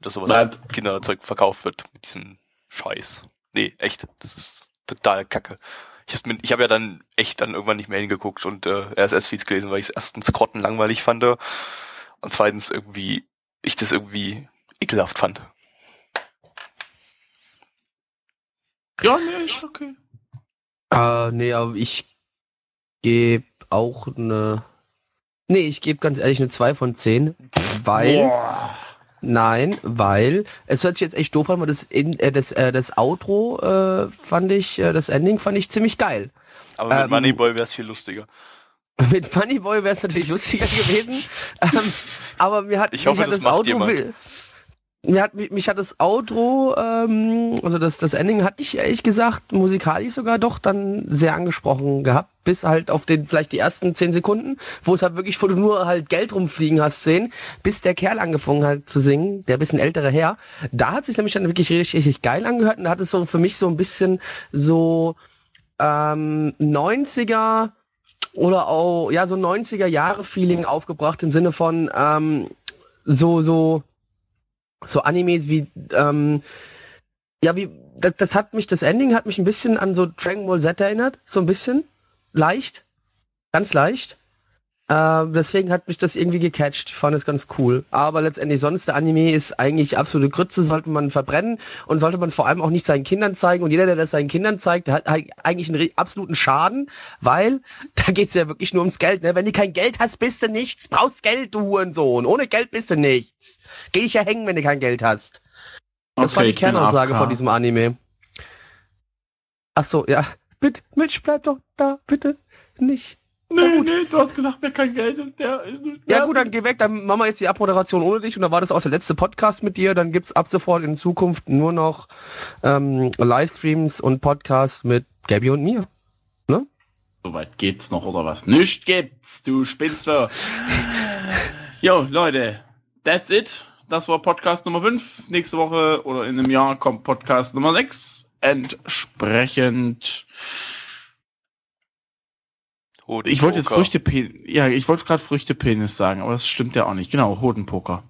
Dass sowas Was? als Kinderzeug verkauft wird mit diesem Scheiß. Nee, echt. Das ist total kacke. Ich habe ich hab ja dann echt dann irgendwann nicht mehr hingeguckt und äh, RSS-Feeds gelesen, weil ich es erstens grottenlangweilig fand und zweitens irgendwie, ich das irgendwie ekelhaft fand. Ja, nee, ist okay. Äh, nee, aber ich gebe auch eine. Nee, ich gebe ganz ehrlich eine 2 von 10. Weil. Boah. Nein, weil. Es hört sich jetzt echt doof an, weil das, in, äh, das, äh, das Outro äh, fand ich, äh, das Ending fand ich ziemlich geil. Aber mit Ähm, Moneyboy wäre es viel lustiger. Mit Moneyboy wäre es natürlich lustiger gewesen. ähm, aber mir hat, Ich hoffe, hat das das, Outro. jemand. Mir hat, mich, mich hat das Outro, ähm, also das, das Ending hat mich ehrlich gesagt musikalisch sogar doch dann sehr angesprochen gehabt. Bis halt auf den, vielleicht die ersten zehn Sekunden, wo es halt wirklich, wo du nur halt Geld rumfliegen hast sehen, bis der Kerl angefangen hat zu singen, der bisschen ältere Herr. Da hat sich nämlich dann wirklich richtig, richtig geil angehört und da hat es so für mich so ein bisschen so, ähm, 90er oder auch, ja, so 90er Jahre Feeling aufgebracht im Sinne von, ähm, so, so, so Animes wie, ähm, ja, wie, das, das hat mich, das Ending hat mich ein bisschen an so Dragon Ball Z erinnert, so ein bisschen, leicht, ganz leicht. Äh, deswegen hat mich das irgendwie gecatcht. Ich fand es ganz cool. Aber letztendlich sonst, der Anime ist eigentlich absolute Grütze, sollte man verbrennen und sollte man vor allem auch nicht seinen Kindern zeigen. Und jeder, der das seinen Kindern zeigt, der hat eig- eigentlich einen absoluten Schaden, weil da geht's ja wirklich nur ums Geld. Ne? Wenn du kein Geld hast, bist du nichts. Brauchst Geld, du Hurensohn. Ohne Geld bist du nichts. Geh dich ja hängen, wenn du kein Geld hast. Das war Okay, die ich bin Kernaussage von diesem Anime. Ach so, ja. Bitte, Mitch, bleib doch da, bitte. Nicht. Nee, nee, du hast gesagt, wer kein Geld ist, der ist nicht Ja gut, dann geh weg, dann machen wir jetzt die Abmoderation ohne dich und dann war das auch der letzte Podcast mit dir. Dann gibt's ab sofort in Zukunft nur noch ähm, Livestreams und Podcasts mit Gabby und mir. Soweit geht's noch, oder was? Nicht gibt's, du spinnst doch. Jo, Leute, that's it. Das war Podcast Nummer 5. Nächste Woche oder in einem Jahr kommt Podcast Nummer 6. Entsprechend. Ich wollte jetzt Hodenpoker. Früchtepenis. Ja, ich wollte gerade Früchtepenis sagen, aber das stimmt ja auch nicht. Genau, Hodenpoker.